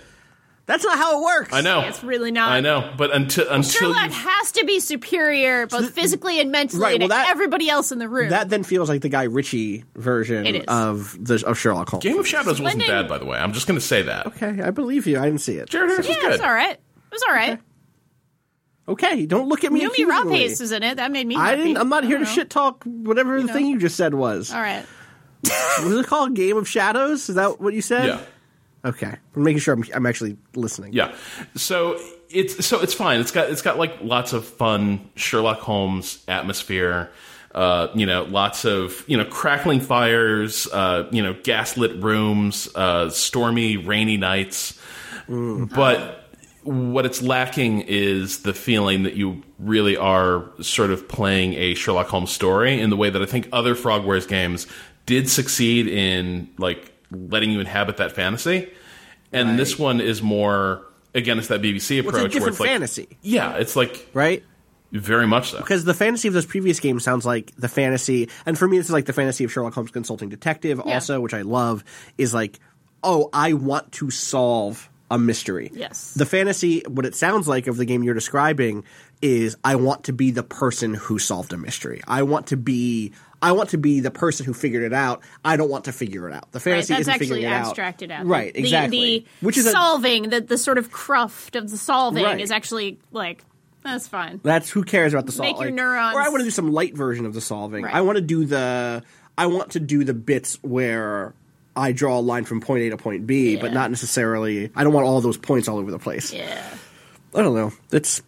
A: That's not how it works.
C: I know.
B: It's really not.
C: I know, but until until
B: Sherlock
C: you
B: has to be superior, both physically and mentally,
A: Right, well,
B: to
A: that-
B: everybody else in the room.
A: That then feels like the Guy Ritchie version of the of Sherlock Holmes.
C: Game of Shadows wasn't
B: Splendid.
C: bad, by the way. I'm just going to say that.
A: okay, I believe you. I didn't see it.
C: Jared Harris
B: yeah,
C: was good.
B: it's all right. It was all right.
A: Okay, don't look at me.
B: Noomi
A: accusingly.
B: Rapace was in it. That made me.
A: I didn't. I'm not here to
B: know.
A: shit talk whatever the thing you just said was.
B: All right.
A: Was it called Game of Shadows? Is that what you said?
C: Yeah.
A: Okay, I'm making sure I'm, I'm actually listening.
C: Yeah. So it's so it's fine. It's got it's got like lots of fun Sherlock Holmes atmosphere. Uh, you know, lots of you know crackling fires. Uh, you know, gaslit rooms. Uh, stormy, rainy nights. But what it's lacking is the feeling that you really are sort of playing a Sherlock Holmes story in the way that I think other Frogwares games did succeed in like letting you inhabit that fantasy. And this one is more again, it's that BBC
A: Well,
C: approach
A: it's a
C: where
A: different
C: it's like
A: fantasy,
C: yeah, it's like
A: right?
C: very much so.
A: Because the fantasy of those previous games sounds like the fantasy, and for me, this is like the fantasy of Sherlock Holmes Consulting Detective,
B: Yeah.
A: also, which I love, is like, oh, I want to solve a mystery.
B: Yes.
A: The fantasy, what it sounds like of the game you're describing, is I want to be the person who solved a mystery. I want to be. I want to be the person who figured it out. I don't want to figure it out. The
B: Right,
A: fantasy
B: that's
A: isn't figuring it out.
B: abstracted out.
A: Right, exactly.
B: The,
A: Which is a-
B: solving, the, the sort of cruft of the solving
A: Right.
B: is actually like, that's fine.
A: That's who cares about the solving.
B: Make your neurons-
A: Or I want to do some light version of the solving.
B: Right.
A: I want to do the. I want to do the bits where I draw a line from point A to point B, but not necessarily. I don't want all those points all over the place.
B: Yeah.
A: I don't know. It's.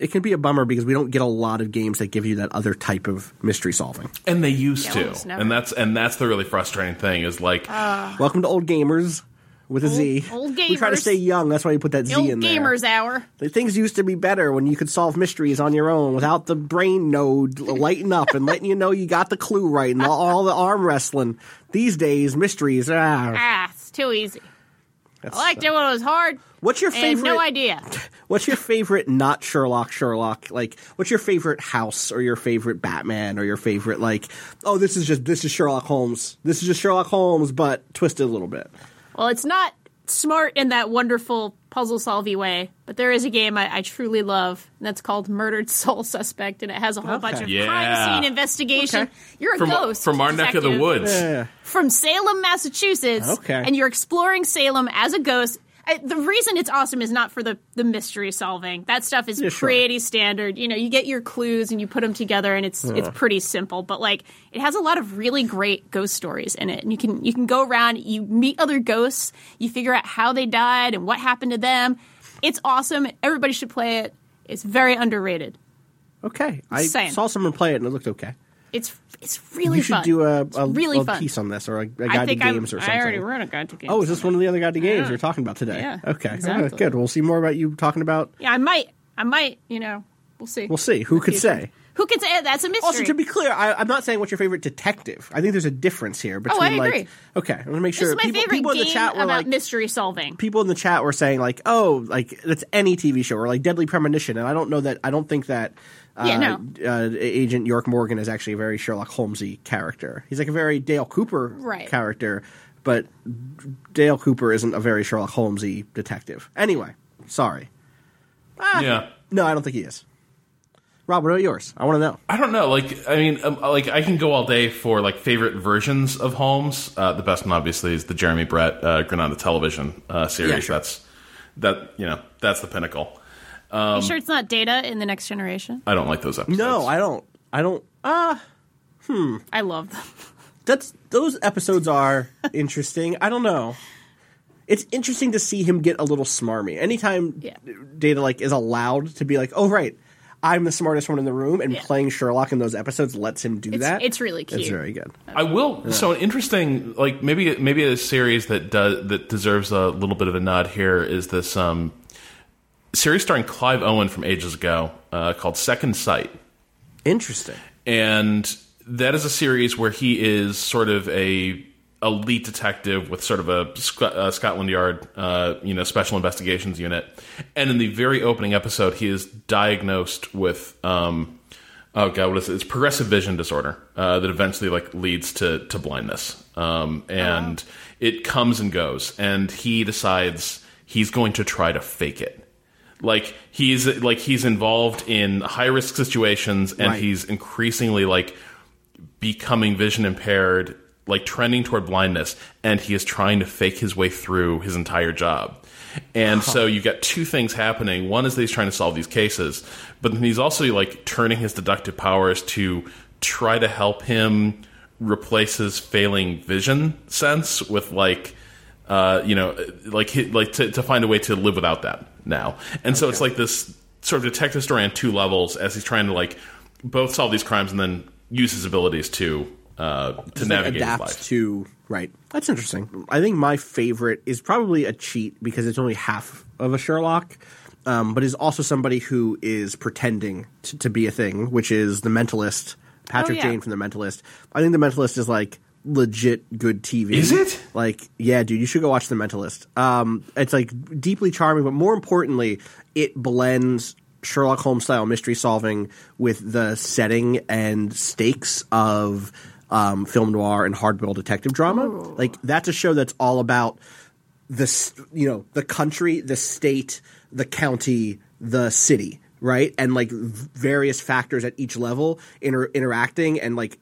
A: It can be a bummer because we don't get a lot of games that give you that other type of mystery solving.
C: and they used
B: Yeah,
C: to. And that's and that's the really frustrating thing is like
A: Welcome to old gamers with a Z.
B: old gamers,
A: We try to stay young. That's why you put that Z
B: The old
A: in there.
B: gamers hour.
A: The things used to be better when you could solve mysteries on your own without the brain node lighting up and letting you know you got the clue right and all, all the arm wrestling. These days, mysteries. Ah,
B: Ah, it's too easy.
A: That's-
B: I liked it when it was hard.
A: What's your favorite?
B: no idea.
A: What's your favorite? Not Sherlock. Sherlock. Like, what's your favorite house or your favorite Batman or your favorite like? Oh, this is just this is Sherlock Holmes. This is just Sherlock Holmes, but twisted a little bit.
B: Well, it's not smart in that wonderful puzzle solving way, but there is a game I, I truly love, and that's called Murdered Soul Suspect, and it has a whole bunch of
C: Yeah.
B: crime scene investigation.
A: Okay.
B: You're a
C: from
B: ghost
C: from our neck of the
B: detective
C: woods.
A: Yeah.
B: from Salem, Massachusetts.
A: Okay.
B: and you're exploring Salem as a ghost. I, the reason it's awesome is not for the, the mystery solving. That stuff is
A: Yeah, sure.
B: pretty standard. You know, you get your clues and you put them together, and it's it's pretty simple. But like, it has a lot of really great ghost stories in it, and you can you can go around, you meet other ghosts, you figure out how they died and what happened to them. It's awesome. Everybody should play it. It's very underrated.
A: Okay, I
B: Saying.
A: saw someone play it and it looked okay.
B: It's it's really fun.
A: you should
B: fun.
A: do a,
B: It's
A: a,
B: really
A: a
B: fun.
A: piece on this or a guide to
B: think I'm-
A: games or something.
B: I already wrote a guide to games.
A: Oh, is this one of the other guide to games
B: Yeah.
A: you're talking about today?
B: Yeah,
A: Okay,
B: exactly.
A: Good. We'll see more about you talking about.
B: Yeah, I might. I might. You know, we'll see.
A: We'll see. Who could
B: Future.
A: say?
B: Who could say that's a mystery?
A: Also, to be clear, I, I'm not saying what's your favorite detective. I think there's a difference here between
B: Oh, I
A: like.
B: agree.
A: Okay, I want to make sure.
B: this
A: sure
B: is my
A: people,
B: favorite
A: people in the chat were
B: about
A: like.
B: mystery solving.
A: people in the chat were saying like, "Oh, like that's any TV show or like Deadly Premonition," and I don't know that. I don't think that. Uh,
B: Yeah, no.
A: uh, Agent York Morgan is actually a very Sherlock Holmesy character. He's like a very Dale Cooper
B: Right.
A: character, but Dale Cooper isn't a very Sherlock Holmesy detective. Anyway, sorry.
C: Yeah.
A: No, I don't think he is. Rob, what about yours? I want to know.
C: I don't know. Like, I mean, um, like I can go all day for like favorite versions of Holmes. Uh, the best one, obviously, is the Jeremy Brett uh, Granada Television uh, series.
A: Yeah, sure.
C: That's that. You know, that's the pinnacle.
B: You sure it's not Data in the Next Generation?
C: I don't like those episodes.
A: No, I don't. I don't. Ah, Hmm.
B: I love them.
A: that's those episodes are interesting. I don't know. It's interesting to see him get a little smarmy. Anytime
B: Yeah.
A: Data like is allowed to be like, "Oh right, I'm the smartest one in the room," and
B: Yeah.
A: playing Sherlock in those episodes lets him do
B: It's,
A: that.
B: it's really cute.
A: It's very good.
C: I will. So an interesting, like maybe maybe a series that does that deserves a little bit of a nod here is this um, series starring Clive Owen from ages ago uh, called Second Sight.
A: Interesting.
C: and that is a series where he is sort of a elite detective with sort of a Sc- uh, Scotland Yard, uh, you know, special investigations unit. And in the very opening episode, he is diagnosed with, um, oh god, what is it? It's progressive vision disorder uh, that eventually like leads to to blindness. Um, and it comes and goes, and he decides he's going to try to fake it. Like he's like he's involved in high risk situations and
A: Right.
C: he's increasingly like becoming vision impaired, like trending toward blindness, and he is trying to fake his way through his entire job. And so you've got two things happening. One is that he's trying to solve these cases, but then he's also like turning his deductive powers to try to help him replace his failing vision sense with like uh, you know, like like to, to find a way to live without that now. And so it's like this sort of detective story on two levels as he's trying to like both solve these crimes and then use his abilities to uh, to
A: Just, like,
C: navigate his
A: adapt
C: life.
A: to right. That's interesting. I think my favorite is probably a cheat because it's only half of a Sherlock, um, but is also somebody who is pretending to, to be a thing, which is the Mentalist, Patrick
B: Oh, yeah.
A: Jane from the Mentalist. I think the Mentalist is like legit good TV.
C: Is it?
A: Like, yeah, dude, you should go watch The Mentalist. Um, it's like deeply charming, but more importantly, it blends Sherlock Holmes style mystery solving with the setting and stakes of um, film noir and hardboiled detective drama. Like, that's a show that's all about the you know the country, the state, the county, the city, right? And like v- various factors at each level inter- interacting and like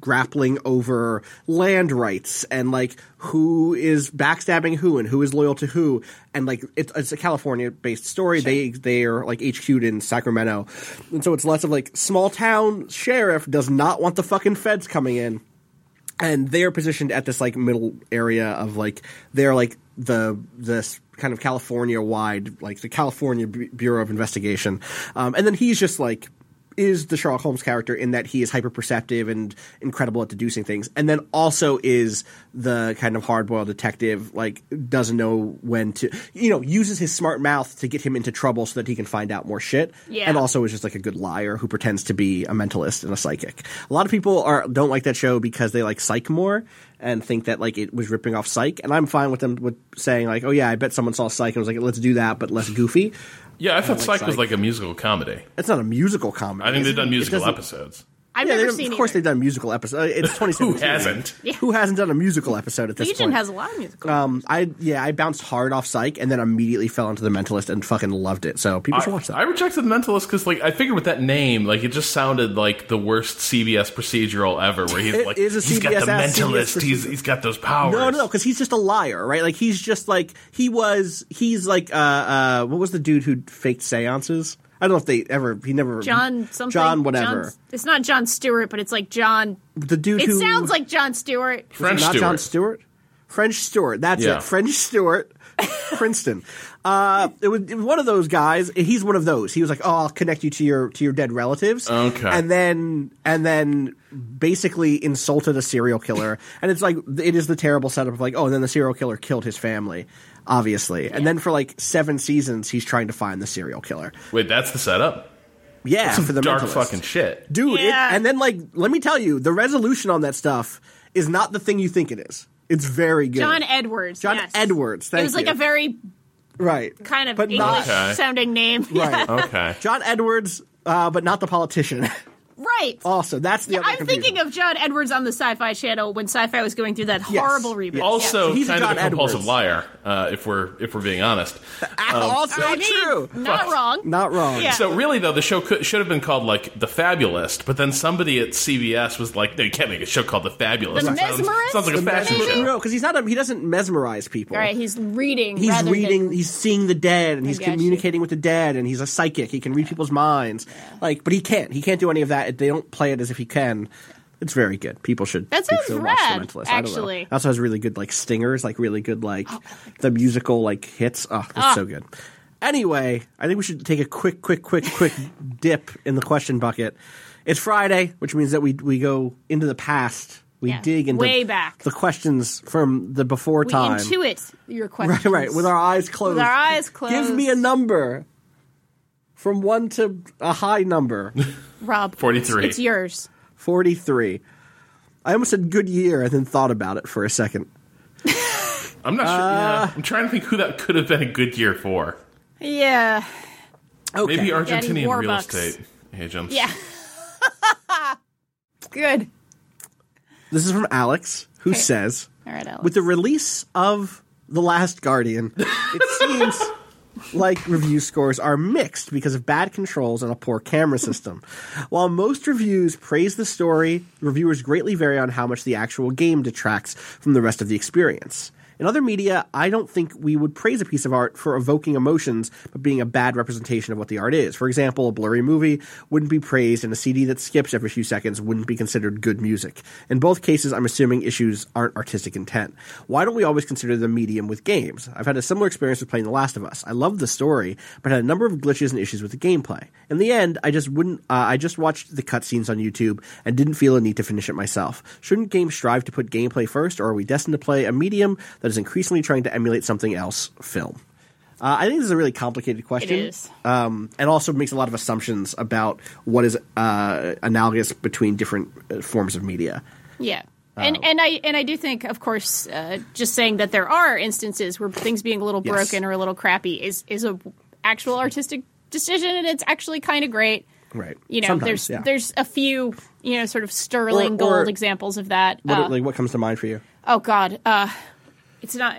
A: grappling over land rights and like who is backstabbing who and who is loyal to who. And like it's, it's a California based story they they are like HQ'd in Sacramento. And so it's less of like small town sheriff does not want the fucking feds coming in. And they're positioned at this like middle area of like they're like the this kind of California wide like the California Bu- Bureau of Investigation, um, and then he's just like is the Sherlock Holmes character in that he is hyper perceptive and incredible at deducing things, and then also is the kind of hard boiled detective like doesn't know when to you know uses his smart mouth to get him into trouble so that he can find out more shit,
B: Yeah.
A: and also is just like a good liar who pretends to be a mentalist and a psychic. A lot of people are don't like that show because they like Psych more and think that like it was ripping off Psych, and I'm fine with them with saying like, oh yeah, I bet someone saw Psych and was like, let's do that, but less goofy.
C: Yeah, I thought Psych was like a musical comedy.
A: It's not a musical comedy.
C: I think they've done musical episodes.
B: I've
A: Yeah,
B: never seen
A: of course
B: either.
A: they've done musical episodes. It's 2017.
C: Who hasn't?
A: Who hasn't done a musical episode at this
B: Legion
A: point?
B: has a lot of musical.
A: um, I yeah, I bounced hard off Psych and then immediately fell into The Mentalist and fucking loved it. So people should watch
C: that. I rejected the Mentalist because, like, I figured with that name, like, it just sounded like the worst CBS procedural ever. Where he's like,
A: is a
C: he's got the Mentalist. He's he's got those powers.
A: No, no, because he's just a liar, right? Like he's just like he was. He's like uh, uh, what was the dude who faked seances? I don't know if they ever. He never.
B: John something.
A: John whatever.
B: John- it's not John Stewart, but it's like John.
A: the dude
B: It
A: who
B: sounds like John Stewart.
C: French
A: not
C: Stewart.
A: John Stewart. French Stewart. That's
C: Yeah.
A: it. French Stewart. Princeton. Uh, it was, it was one of those guys. He's one of those. He was like, "Oh, I'll connect you to your to your dead relatives."
C: Okay.
A: and then and then basically insulted a serial killer. and it's like it is the terrible setup of like, oh, and then the serial killer killed his family, obviously. And then for like seven seasons, he's trying to find the serial killer.
C: Wait, that's the setup.
A: Yeah,
C: Some
A: for the
C: dark
A: Mentalist.
C: fucking shit.
A: dude. it- and then like, let me tell you, the resolution on that stuff is not the thing you think it is. It's very good.
B: John Edwards.
A: John
B: yes.
A: Edwards. Thank
B: it was like
A: you.
B: a very
A: right
B: kind of
A: but
B: English
A: not
C: Okay.
B: sounding name.
A: right.
C: Okay.
A: John Edwards, uh, but not the politician.
B: right.
A: also, that's the. other
B: I'm
A: confusion.
B: thinking of John Edwards on the Sci-Fi Channel when Sci-Fi was going through that
A: Yes.
B: horrible reboot.
A: Yes.
C: Also,
A: So he's a
C: kind of a
A: John
C: compulsive
A: Edwards.
C: liar, uh, if we're if we're being honest.
A: also
B: I mean,
A: true.
B: Not wrong.
A: Not wrong.
B: Yeah.
C: So really, though, the show could, should have been called like The Fabulist, but then somebody at CBS was like, "No, you can't make a show called The Fabulist."
B: The
C: sounds,
B: Mesmerist?
C: sounds like a
B: The
C: fashion
B: Mesmerist?
C: show."
A: No, because he's not. A, he doesn't mesmerize people.
B: All right, he's reading.
A: He's
B: rather
A: reading.
B: Than,
A: He's seeing the dead, and he's
B: got you.
A: communicating with the dead, and he's a psychic. He can read people's minds. Like, but he can't. He can't do any of that. They don't play it as if he can. It's very good. People should.
B: That sounds
A: should watch The
B: rad,
A: Mentalist. I don't know.
B: actually.
A: It also has really good like stingers, like really good like
B: Oh,
A: the musical like hits. Oh, it's
B: Ah.
A: so good. Anyway, I think we should take a quick, quick, quick, quick dip in the question bucket. It's Friday, which means that we we go into the past. We
B: Yeah,
A: dig into
B: way back.
A: the questions from the before
B: we
A: time.
B: intuit your
A: Right,
B: questions.
A: right, with our eyes closed.
B: With our eyes closed.
A: Give me a number from one to a high number.
B: Rob.
C: 43.
B: It's yours.
A: 43. I almost said good year and then thought about it for a second.
C: I'm not sure.
A: Uh,
C: yeah, I'm trying to think who that could have been a good year for.
B: Yeah.
A: Okay.
C: Maybe
B: Getting
C: Argentinian real
B: Warbucks.
C: estate agents.
B: Yeah. Good.
A: This is from Alex, who says
B: All right, Alex.
A: With the release of The Last Guardian. It seems like review scores are mixed because of bad controls and a poor camera system. While most reviews praise the story, reviewers greatly vary on how much the actual game detracts from the rest of the experience. In other media, I don't think we would praise a piece of art for evoking emotions but being a bad representation of what the art is. For example, a blurry movie wouldn't be praised, and a CD that skips every few seconds wouldn't be considered good music. In both cases, I'm assuming issues aren't artistic intent. Why don't we always consider the medium with games? I've had a similar experience with playing The Last of Us. I loved the story, but had a number of glitches and issues with the gameplay. In the end, I just wouldn't. Uh, I just watched the cutscenes on YouTube and didn't feel a need to finish it myself. Shouldn't games strive to put gameplay first, or are we destined to play a medium that is increasingly trying to emulate something else? Film. Uh, I think this is a really complicated question.
B: It is.
A: Um, and also makes a lot of assumptions about what is uh, analogous between different uh, forms of media.
B: Yeah. And and I and I do think, of course, uh, just saying that there are instances where things being a little
A: Yes.
B: broken or a little crappy is is a actual artistic decision, and it's actually kind of great.
A: Right.
B: You know,
A: Sometimes,
B: there's
A: yeah.
B: there's a few you know sort of sterling
A: Or- or-
B: gold examples of that.
A: What,
B: Uh,
A: like, what comes to mind for you?
B: oh God, uh, it's not.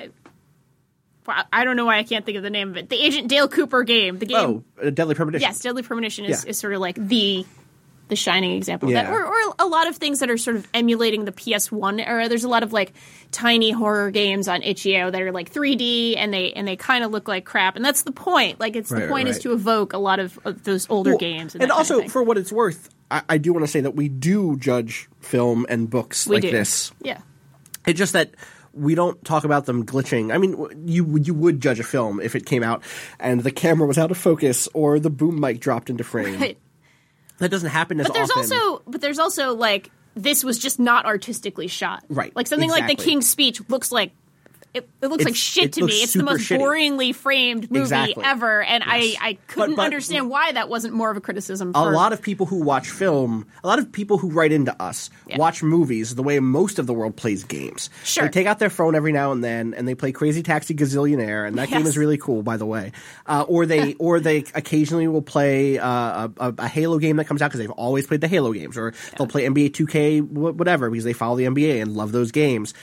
B: I don't know why I can't think of the name of it. The Agent Dale Cooper game. The game.
A: Oh, uh, Deadly Premonition.
B: Yes, Deadly Premonition is,
A: Yeah.
B: is sort of like the the shining example of that. Or, or a lot of things that are sort of emulating the PS1 era. There's a lot of like tiny horror games on itch.io that are like 3D and they and they kind of look like crap. And that's the point. Like it's
A: Right,
B: the point is to evoke a lot of, of those older
A: Well,
B: games. And,
A: And,
B: that kind of
A: also, for what it's worth, I, I do want to say that we do judge film and books
B: we
A: like
B: do.
A: this.
B: Yeah.
A: It's just that we don't talk about them glitching. I mean, you you would judge a film if it came out and the camera was out of focus or the boom mic dropped into frame.
B: Right.
A: That doesn't happen as
B: But there's
A: often.
B: also but there's also like this was just not artistically shot.
A: Right,
B: Like something like the. King's Speech looks like it, it looks like shit to me. It's the most
A: shitty.
B: boringly framed movie
A: Exactly.
B: ever, and
A: Yes.
B: I I couldn't
A: but-
B: understand why that wasn't more of a criticism.
A: a lot of people who watch film, a lot of people who write into us
B: Yeah.
A: watch movies the way most of the world plays games.
B: Sure.
A: They take out their phone every now and then and they play Crazy Taxi Gazillionaire, and that game is really cool, by the way. Uh, or they or they occasionally will play uh, a, a, a Halo game that comes out because they've always played the Halo games, or they'll play NBA 2K whatever because they follow the NBA and love those games,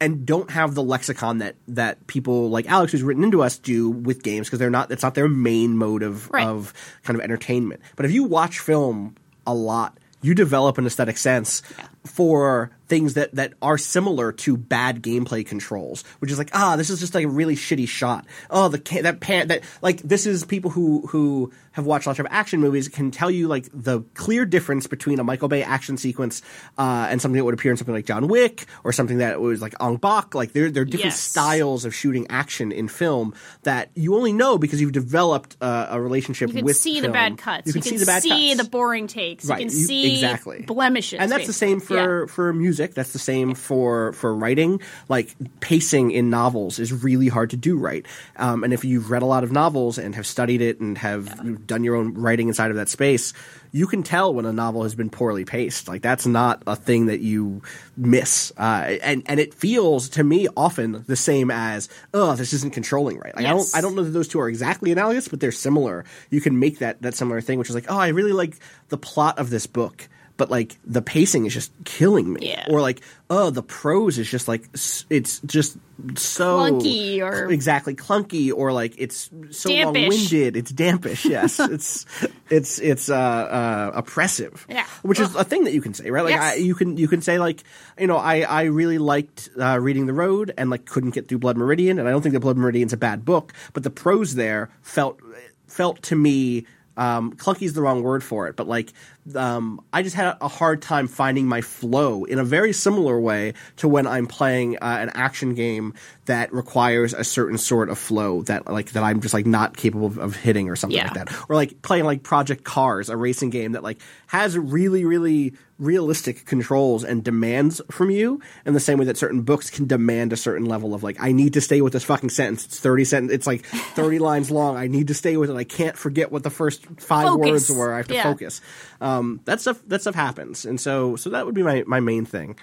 A: and don't have the lexicon that that people like Alex who's written into us do with games because they're not it's not their main mode of
B: Right.
A: of kind of entertainment. But if you watch film a lot, you develop an aesthetic sense for things that, that are similar to bad gameplay controls, which is like, ah, this is just like a really shitty shot. Oh, the ca- that pan that like this is people who who have watched lots of action movies can tell you like the clear difference between a Michael Bay action sequence uh, and something that would appear in something like John Wick or something that was like Ong Bak. Like there there are different
B: Yes.
A: styles of shooting action in film that you only know because you've developed uh, a relationship with
B: you can
A: with
B: see the bad cuts.
A: You can, see the bad
B: see
A: cuts.
B: the boring takes.
A: Right,
B: You can
A: you-
B: see
A: exactly.
B: blemishes.
A: and that's the same
B: basically.
A: for for music. That's the same for for writing. Like pacing in novels is really hard to do right. Um, and if you've read a lot of novels and have studied it and have done your own writing inside of that space, you can tell when a novel has been poorly paced. Like that's not a thing that you miss. Uh, and and it feels to me often the same as oh this isn't controlling right. Like I don't I don't know that those two are exactly analogous, but they're similar. You can make that that similar thing, which is like oh I really like the plot of this book but like the pacing is just killing me.
B: Yeah.
A: Or like, oh, the prose is just like it's just so
B: Clunky or-
A: exactly clunky, or like it's so
B: Dampish.
A: long winded. It's dampish. Yes, it's it's it's uh, uh, oppressive.
B: Yeah.
A: which is a thing that you can say, right? Like
B: Yes.
A: I, you can you can say like you know I I really liked uh, reading the road and like couldn't get through Blood Meridian, and I don't think that Blood Meridian's a bad book, but the prose there felt felt to me um, clunky is the wrong word for it, but like um, I just had a hard time finding my flow in a very similar way to when I'm playing uh, an action game that requires a certain sort of flow that like that I'm just like not capable of, of hitting or something
B: Yeah.
A: like that, or like playing like Project Cars, a racing game that like has really really realistic controls and demands from you in the same way that certain books can demand a certain level of like I need to stay with this fucking sentence. It's thirty sent. It's like thirty lines long. I need to stay with it. I can't forget what the first five
B: Focus.
A: words were. I have to
B: Yeah.
A: focus. Um, that stuff that stuff happens, and so so that would be my my main thing.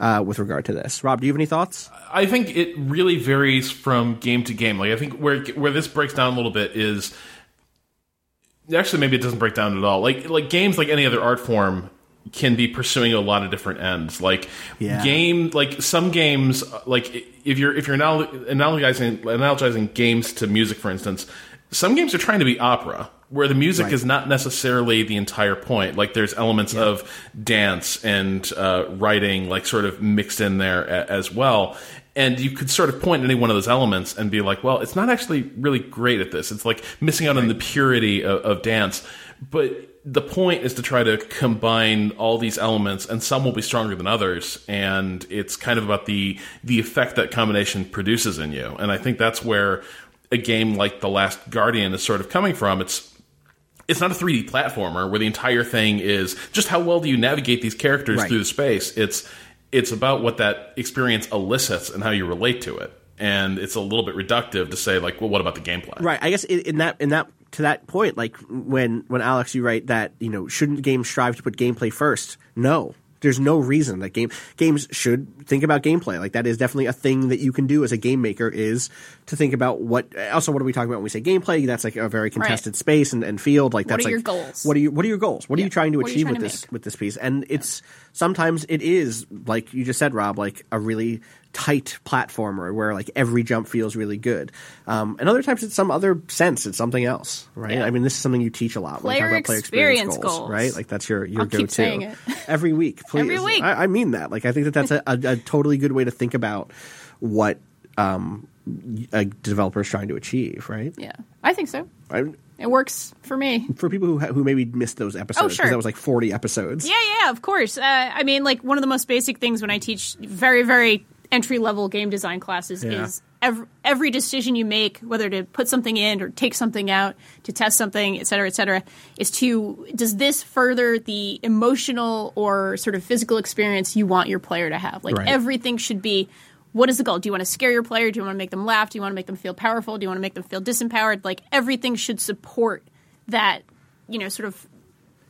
A: Uh, with regard to this, Rob, do you have any thoughts?
C: I think it really varies from game to game. Like I think where where this breaks down a little bit is actually maybe it doesn't break down at all. Like like games like any other art form, can be pursuing a lot of different ends. Like
A: Yeah.
C: game, like some games, like if you're if you're anal- analogizing analogizing games to music, for instance, some games are trying to be opera. Where the music
A: Right.
C: is not necessarily the entire point. Like there's elements of dance and uh, writing, like sort of mixed in there a- as well. And you could sort of point at any one of those elements and be like, well, it's not actually really great at this. It's like missing out on the purity of, of dance. But the point is to try to combine all these elements, and some will be stronger than others. And it's kind of about the the effect that combination produces in you. And I think that's where a game like The Last Guardian is sort of coming from. It's it's not a 3D platformer where the entire thing is just how well do you navigate these characters
A: Right.
C: through the space. It's it's about what that experience elicits and how you relate to it. And it's a little bit reductive to say like, well, what about the gameplay?
A: Right. I guess in that in that to that point, like when when Alex, you write that you know shouldn't games strive to put gameplay first? No. There's no reason that game games should think about gameplay. Like that is definitely a thing that you can do as a game maker is to think about what. Also, what are we talking about when we say gameplay? That's like a very contested space and, and field. Like
B: What
A: that's
B: are
A: like
B: your goals?
A: What are you What are your goals? What are you trying to
B: What
A: achieve
B: trying
A: with
B: to
A: this with this piece? And it's sometimes it is like you just said, Rob, like a really tight platformer where like every jump feels really good. Um, and other times it's some other sense, it's something else, right?
B: Yeah.
A: I mean, this is something you teach a lot when you
B: Player
A: talk about player
B: experience
A: experience goals,
B: goals.
A: right? Like that's your your
B: I'll
A: go to every week. Please,
B: Every week.
A: I, I mean that. Like I think that that's a, a, a totally good way to think about what um, a developer is trying to achieve, right?
B: Yeah, I think so.
A: I,
B: It works for me.
A: for people who ha- who maybe missed those episodes,
B: Oh, sure.
A: that was like forty episodes.
B: Yeah, yeah, of course. Uh, I mean, like one of the most basic things when I teach very, very entry level game design classes
A: Yeah.
B: is every, every decision you make, whether to put something in or take something out, to test something, et cetera, et cetera, is to does this further the emotional or sort of physical experience you want your player to have? Like
A: Right.
B: everything should be. What is the goal? Do you want to scare your player? Do you want to make them laugh? Do you want to make them feel powerful? Do you want to make them feel disempowered? Like everything should support that, you know, sort of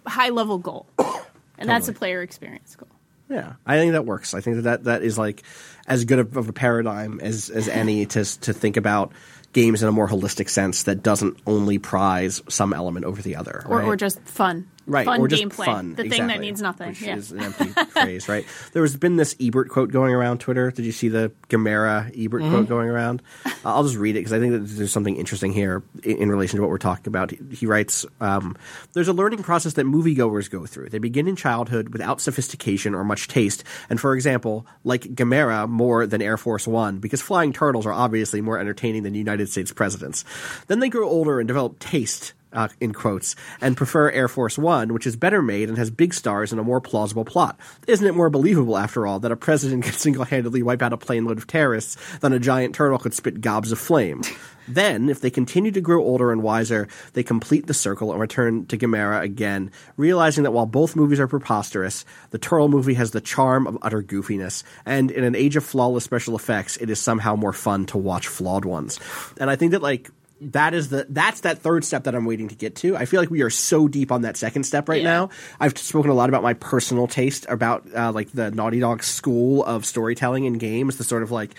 B: high level goal. And that's a player experience goal.
A: Yeah, I think that works. I think that that, that is like as good of, of a paradigm as as any to to think about games in a more holistic sense that doesn't only prize some element over the other,
B: Or,
A: right?
B: or just fun.
A: Right,
B: Fun
A: or just
B: gameplay.
A: fun.
B: The thing that needs nothing.
A: which
B: yeah.
A: is an empty phrase, right? There has been this Ebert quote going around Twitter. Did you see the Gamera Ebert
B: Mm-hmm.
A: quote going around? Uh, I'll just read it because I think that there's something interesting here in, in relation to what we're talking about. He, he writes, um, "There's a learning process that moviegoers go through. They begin in childhood without sophistication or much taste, and for example, like Gamera more than Air Force One, because flying turtles are obviously more entertaining than United States presidents. Then they grow older and develop taste." Uh, in quotes, and prefer Air Force One, which is better made and has big stars and a more plausible plot. Isn't it more believable, after all, that a president could single handedly wipe out a plane load of terrorists than a giant turtle could spit gobs of flame? Then, if they continue to grow older and wiser, they complete the circle and return to Gamera again, realizing that while both movies are preposterous, the Turtle movie has the charm of utter goofiness, and in an age of flawless special effects, it is somehow more fun to watch flawed ones. And I think that, like, that is the that's that third step that I'm waiting to get to. I feel like we are so deep on that second step right
B: Yeah.
A: now. I've spoken a lot about my personal taste about uh, like the Naughty Dog school of storytelling in games, the sort of like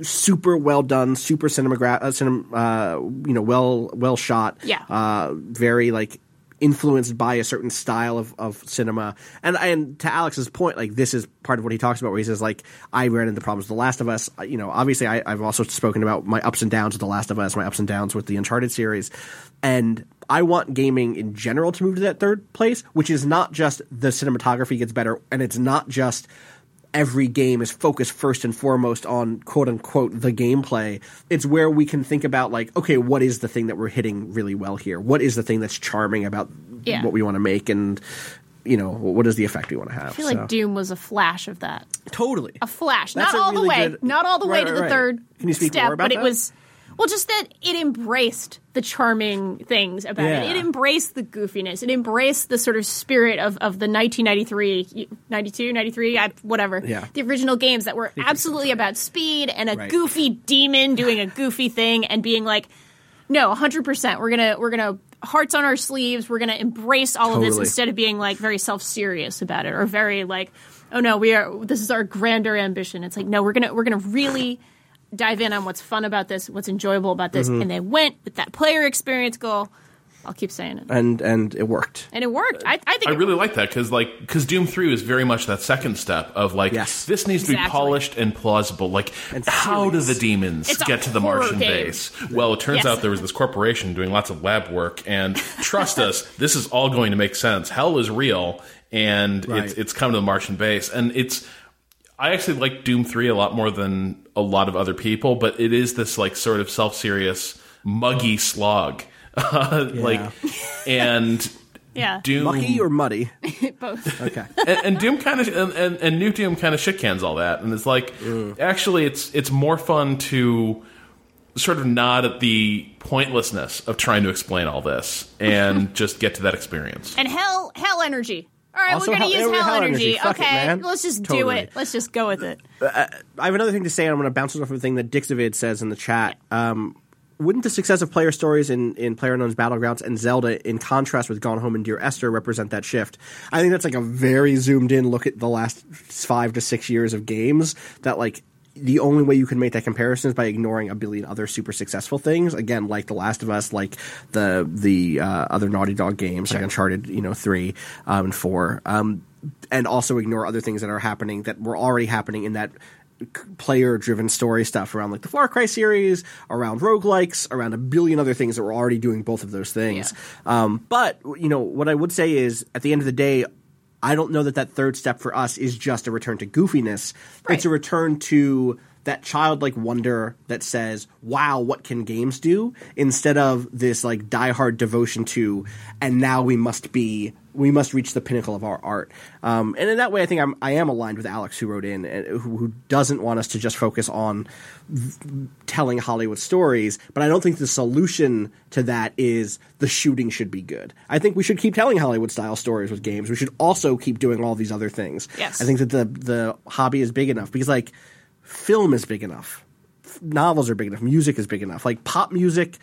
A: super well done, super cinematograph, uh, cinem- uh, you know, well well shot,
B: Yeah.
A: uh, very like influenced by a certain style of, of cinema. And and to Alex's point, like this is part of what he talks about, where he says like I ran into problems with The Last of Us. You know, obviously I, I've also spoken about my ups and downs with The Last of Us, my ups and downs with the Uncharted series, and I want gaming in general to move to that third place, which is not just the cinematography gets better, and it's not just every game is focused first and foremost on quote unquote the gameplay. It's where we can think about like, okay, what is the thing that we're hitting really well here? What is the thing that's charming about
B: Yeah.
A: what we want to make and you know, what is the effect we want to have?
B: I feel like Doom was a flash of that.
A: totally.
B: A flash. Not all
A: really
B: the way. Not all the way to the
A: right.
B: third
A: Can you speak
B: step,
A: more about
B: but it was well just that it embraced the charming things about
A: Yeah.
B: it. It embraced the goofiness. It embraced the sort of spirit of, of the 1993, 92, 93, whatever.
A: Yeah.
B: The original games that were absolutely about speed and a
A: Right.
B: goofy demon doing a goofy thing and being like, no, 100%. We're going to we're going to hearts on our sleeves. We're going to embrace all of this instead of being like very self-serious about it or very like, oh no, we are this is our grander ambition. It's like, no, we're going to we're going to really dive in on what's fun about this, what's enjoyable about this.
A: Mm-hmm.
B: And they went with that player experience goal. I'll keep saying it.
A: and and it worked.
B: And it worked. I, I think
C: I really
B: worked.
C: like that because like because Doom Three is very much that second step of like
A: Yes.
C: this needs to be polished and plausible. Like
A: And
C: how do the demons
B: It's
C: get to the Martian
B: game.
C: base? Well, it turns
B: Yes.
C: out there was this corporation doing lots of lab work, and trust us, this is all going to make sense. Hell is real, and
A: Right.
C: it's it's coming to the Martian base, and it's. I actually like Doom Three a lot more than a lot of other people, but it is this like sort of self serious, muggy slog. like and
B: Yeah.
C: Doom
A: Mucky or muddy?
B: Both.
A: Okay.
C: and, and Doom kind of and, and, and New Doom kind of shit cans all that, and it's like mm. actually it's it's more fun to sort of nod at the pointlessness of trying to explain all this and just get to that experience.
B: And hell, hell energy. All right,
A: Also
B: we're gonna use
A: hell
B: hell,
A: energy.
B: energy.
A: It,
B: okay,
A: man.
B: let's just do it. Let's just go with it.
A: I have another thing to say. and I'm going to bounce off of a thing that Dixavid says in the chat. Um, wouldn't the success of player stories in, in PlayerUnknown's Battlegrounds and Zelda, in contrast with Gone Home and Dear Esther, represent that shift? I think that's like a very zoomed in look at the last five to six years of games. That like the only way you can make that comparison is by ignoring a billion other super successful things. Again, like The Last of Us, like the the uh, other Naughty Dog games, like Uncharted, you know, three um, and four, um, and also ignore other things that are happening that were already happening in that player driven story stuff around like the Far Cry series, around roguelikes, around a billion other things that were already doing both of those things. Um, but, you know, what I would say is at the end of the day, I don't know that that third step for us is just a return to goofiness.
B: Right.
A: It's a return to that childlike wonder that says, wow, what can games do? Instead of this like diehard devotion to, and now we must be, we must reach the pinnacle of our art. Um, and in that way, I think I'm, I am aligned with Alex who wrote in, and who, who doesn't want us to just focus on telling Hollywood stories, but I don't think the solution to that is the shooting should be good. I think we should keep telling Hollywood style stories with games. We should also keep doing all these other things.
B: Yes.
A: I think that the the hobby is big enough because like film is big enough. Novels are big enough. Music is big enough. Like pop music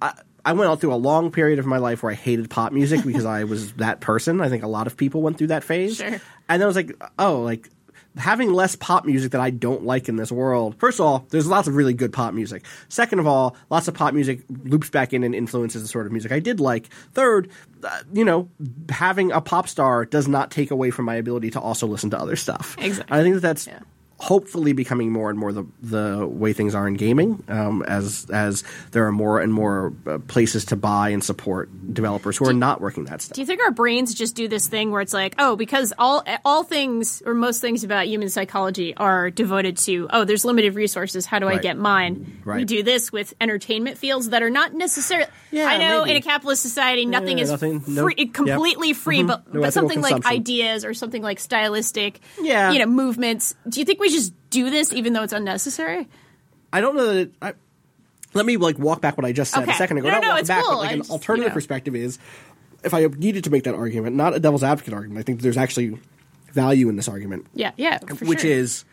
A: I, I went out through a long period of my life where I hated pop music because I was that person. I think a lot of people went through that phase.
B: Sure.
A: And then I was like, oh, like having less pop music that I don't like in this world. First of all, there's lots of really good pop music. Second of all, lots of pop music loops back in and influences the sort of music I did like. Third, uh, you know, having a pop star does not take away from my ability to also listen to other stuff.
B: Exactly.
A: I think that that's
B: Yeah.
A: Hopefully becoming more and more the the way things are in gaming um, as as there are more and more uh, places to buy and support developers who are not working that stuff.
B: Do you think our brains just do this thing where it's like, oh, because all all things or most things about human psychology are devoted to, oh, there's limited resources. How do I get mine? We do this with entertainment fields that are not necessarily.
A: Yeah,
B: I know
A: maybe.
B: in a capitalist society, nothing
A: yeah,
B: is
A: nothing- no-
B: free,
A: yep.
B: completely free, but,
A: No
B: but something like ideas or something like stylistic,
A: Yeah.
B: you know, movements. Do you think we just do this even though it's unnecessary?
A: I don't know that. It, I, let me like walk back what I just said
B: Okay.
A: a second ago.
B: No,
A: Not
B: no,
A: walk
B: it's
A: back,
B: cool.
A: but like
B: I
A: an
B: just-
A: alternative
B: you know.
A: perspective is if I needed to make that argument, not a devil's advocate argument. I think there's actually value in this argument.
B: Yeah, yeah, for
A: which
B: sure.
A: is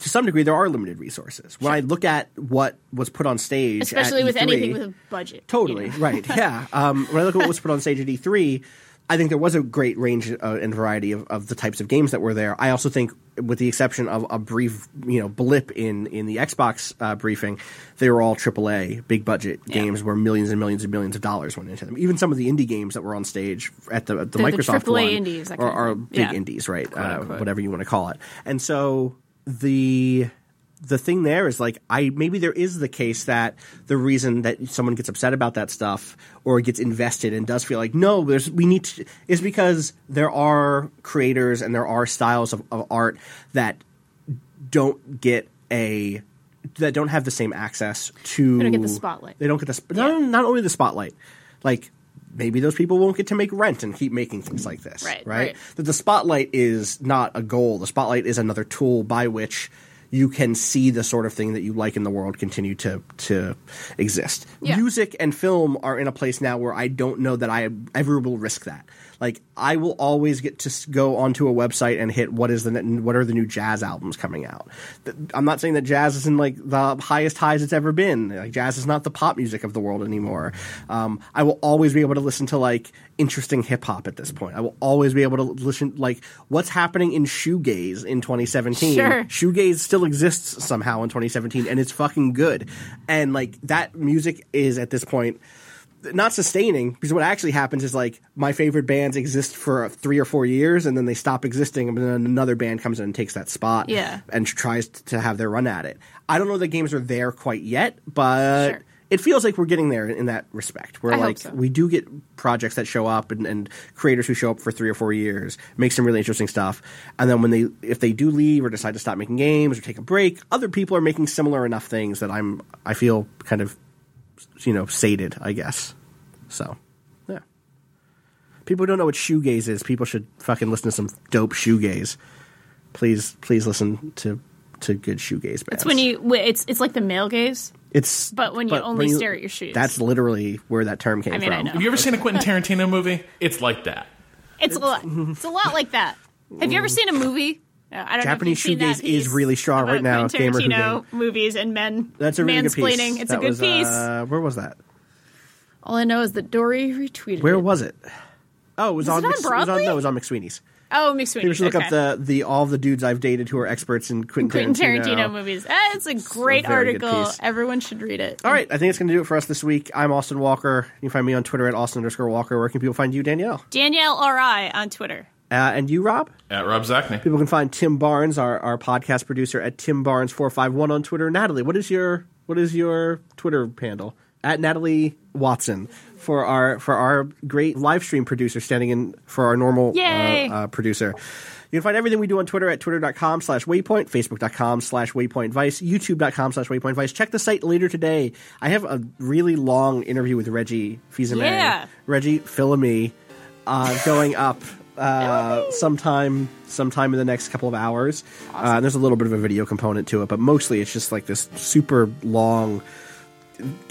A: to some degree there are limited resources. When I look at what was put on stage,
B: especially with
A: E3,
B: anything with a budget.
A: Totally
B: you know?
A: right. Yeah. Um, when I look at what was put on stage at E3, I think there was a great range uh, and variety of, of the types of games that were there. I also think, with the exception of a brief, you know, blip in in the Xbox uh, briefing, they were all AAA, big budget games where millions and millions and millions of dollars went into them. Even some of the indie games that were on stage at the at the
B: The- the
A: Microsoft
B: AAA
A: one
B: indies,
A: are, are big
B: Yeah.
A: indies, right? Uh, whatever you want to call it. And so the the thing there is like I maybe there is the case that the reason that someone gets upset about that stuff or gets invested and does feel like no there's we need to is because there are creators and there are styles of, of art that don't get a that don't have the same access to
B: They don't get the spotlight.
A: they don't get the sp- not, not only the spotlight like maybe those people won't get to make rent and keep making things like this
B: Right,
A: right,
B: right.
A: that the spotlight is not a goal the spotlight is another tool by which you can see the sort of thing that you like in the world continue to to exist
B: Yeah.
A: music and film are in a place now where i don't know that i ever will risk that like i will always get to go onto a website and hit what is the what are the new jazz albums coming out. I'm not saying that jazz is in like the highest highs it's ever been. Like jazz is not the pop music of the world anymore. Um, i will always be able to listen to like interesting hip hop at this point. I will always be able to listen like what's happening in shoegaze in 2017
B: Sure.
A: shoegaze still exists somehow in 2017 and it's fucking good. And like that music is at this point not sustaining because what actually happens is like my favorite bands exist for three or four years and then they stop existing and then another band comes in and takes that spot
B: Yeah.
A: and tries to have their run at it. I don't know the games are there quite yet, but
B: Sure.
A: it feels like we're getting there in that respect. Where
B: I
A: like
B: so.
A: we do get projects that show up and, and creators who show up for three or four years make some really interesting stuff, and then when they if they do leave or decide to stop making games or take a break, other people are making similar enough things that I'm I feel kind of you know sated, I guess. So yeah. People who don't know what shoegaze is, people should fucking listen to some dope shoegaze. Please, please listen to to good shoegaze bands.
B: It's when you it's it's like the male gaze.
A: It's
B: But when you only stare at your shoes.
A: That's literally where that term came
B: I mean, I
A: from.
B: know.
C: Have you ever seen a Quentin Tarantino movie? It's like that.
B: It's a lot. It's a lot like that. Have you ever seen a movie? Uh, I don't
A: Japanese
B: know if you've seen
A: shoegaze
B: that piece
A: is really strong right now,
B: Quentin
A: Gamer Who
B: Tarantino movies and men.
A: That's a really good piece.
B: It's
A: That
B: a good
A: was,
B: piece.
A: Uh, where was that?
B: All I know is that Dory retweeted.
A: Where
B: it.
A: was it? Oh, it was,
B: Was
A: on.
B: it on
A: Mc- it was on no, it was on McSweeney's.
B: Oh, McSweeney's.
A: People should look
B: okay.
A: up the the all the dudes I've dated who are experts in Quentin,
B: Quentin Tarantino, movies. Eh, it's a great
A: very good
B: article. Everyone should read it.
A: All right, I think it's going to do it for us this week. I'm Austin Walker. You can find me on Twitter at Austin underscore Walker. Where can people find you, Danielle?
B: Danielle R.I. on Twitter.
A: Uh, and you, Rob?
C: At Rob Zacny.
A: People can find Tim Barnes, our, our podcast producer, at Tim Barnes four five one on Twitter. Natalie, what is your what is your Twitter handle? At Natalie Watson for our for our great live stream producer standing in for our normal
B: Yay!
A: uh, uh, producer. You can find everything we do on Twitter at twitter.com slash waypoint, facebook.com slash waypoint vice, youtube.com slash waypoint vice. Check the site later today. I have a really long interview with Reggie Fils-Aimé.
B: Yeah.
A: Reggie Fils-Aimé uh, going up uh, sometime sometime in the next couple of hours. Uh, and there's a little bit of a video component to it, but mostly it's just like this super long.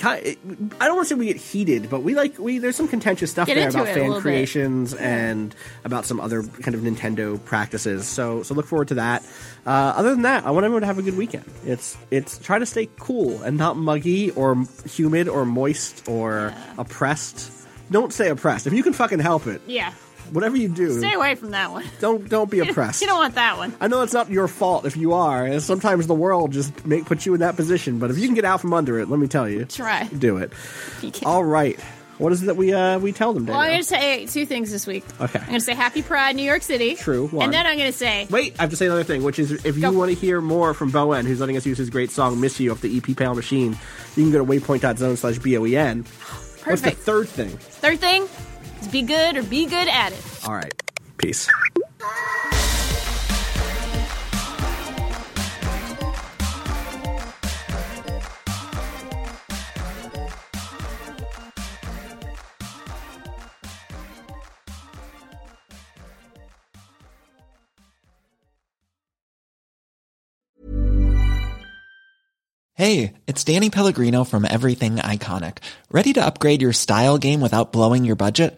A: I don't want to say we get heated, but we like we there's some contentious stuff
B: Get
A: there about fan
B: little bit.
A: creations and about some other kind of Nintendo practices. So so look forward to that. Uh, other than that, I want everyone to have a good weekend. It's it's try to stay cool and not muggy or humid or moist or oppressed. Don't say oppressed if you can fucking help it.
B: Yeah.
A: Whatever you do,
B: Stay away from that one.
A: don't don't be oppressed.
B: You don't want that one.
A: I know it's not your fault if you are. and Sometimes the world just make put you in that position. But if you can get out from under it, let me tell you,
B: Try.
A: do it.
B: You
A: All right. What is it that we uh, we tell them?
B: Well, I'm going to say two things this week.
A: Okay.
B: I'm going to say Happy Pride, New York City.
A: True, one.
B: And then I'm going to say
A: Wait, I have to say another thing, which is if you
B: Go.
A: want to hear more from bo en, who's letting us use his great song "Miss You" off the EP Pale Machine, you can go to waypoint.zone slash b o e n. What's the
B: perfect.
A: third thing?
B: Third thing is be good or be good at it.
A: All right. Peace.
E: Hey, it's Danny Pellegrino from Everything Iconic. Ready to upgrade your style game without blowing your budget?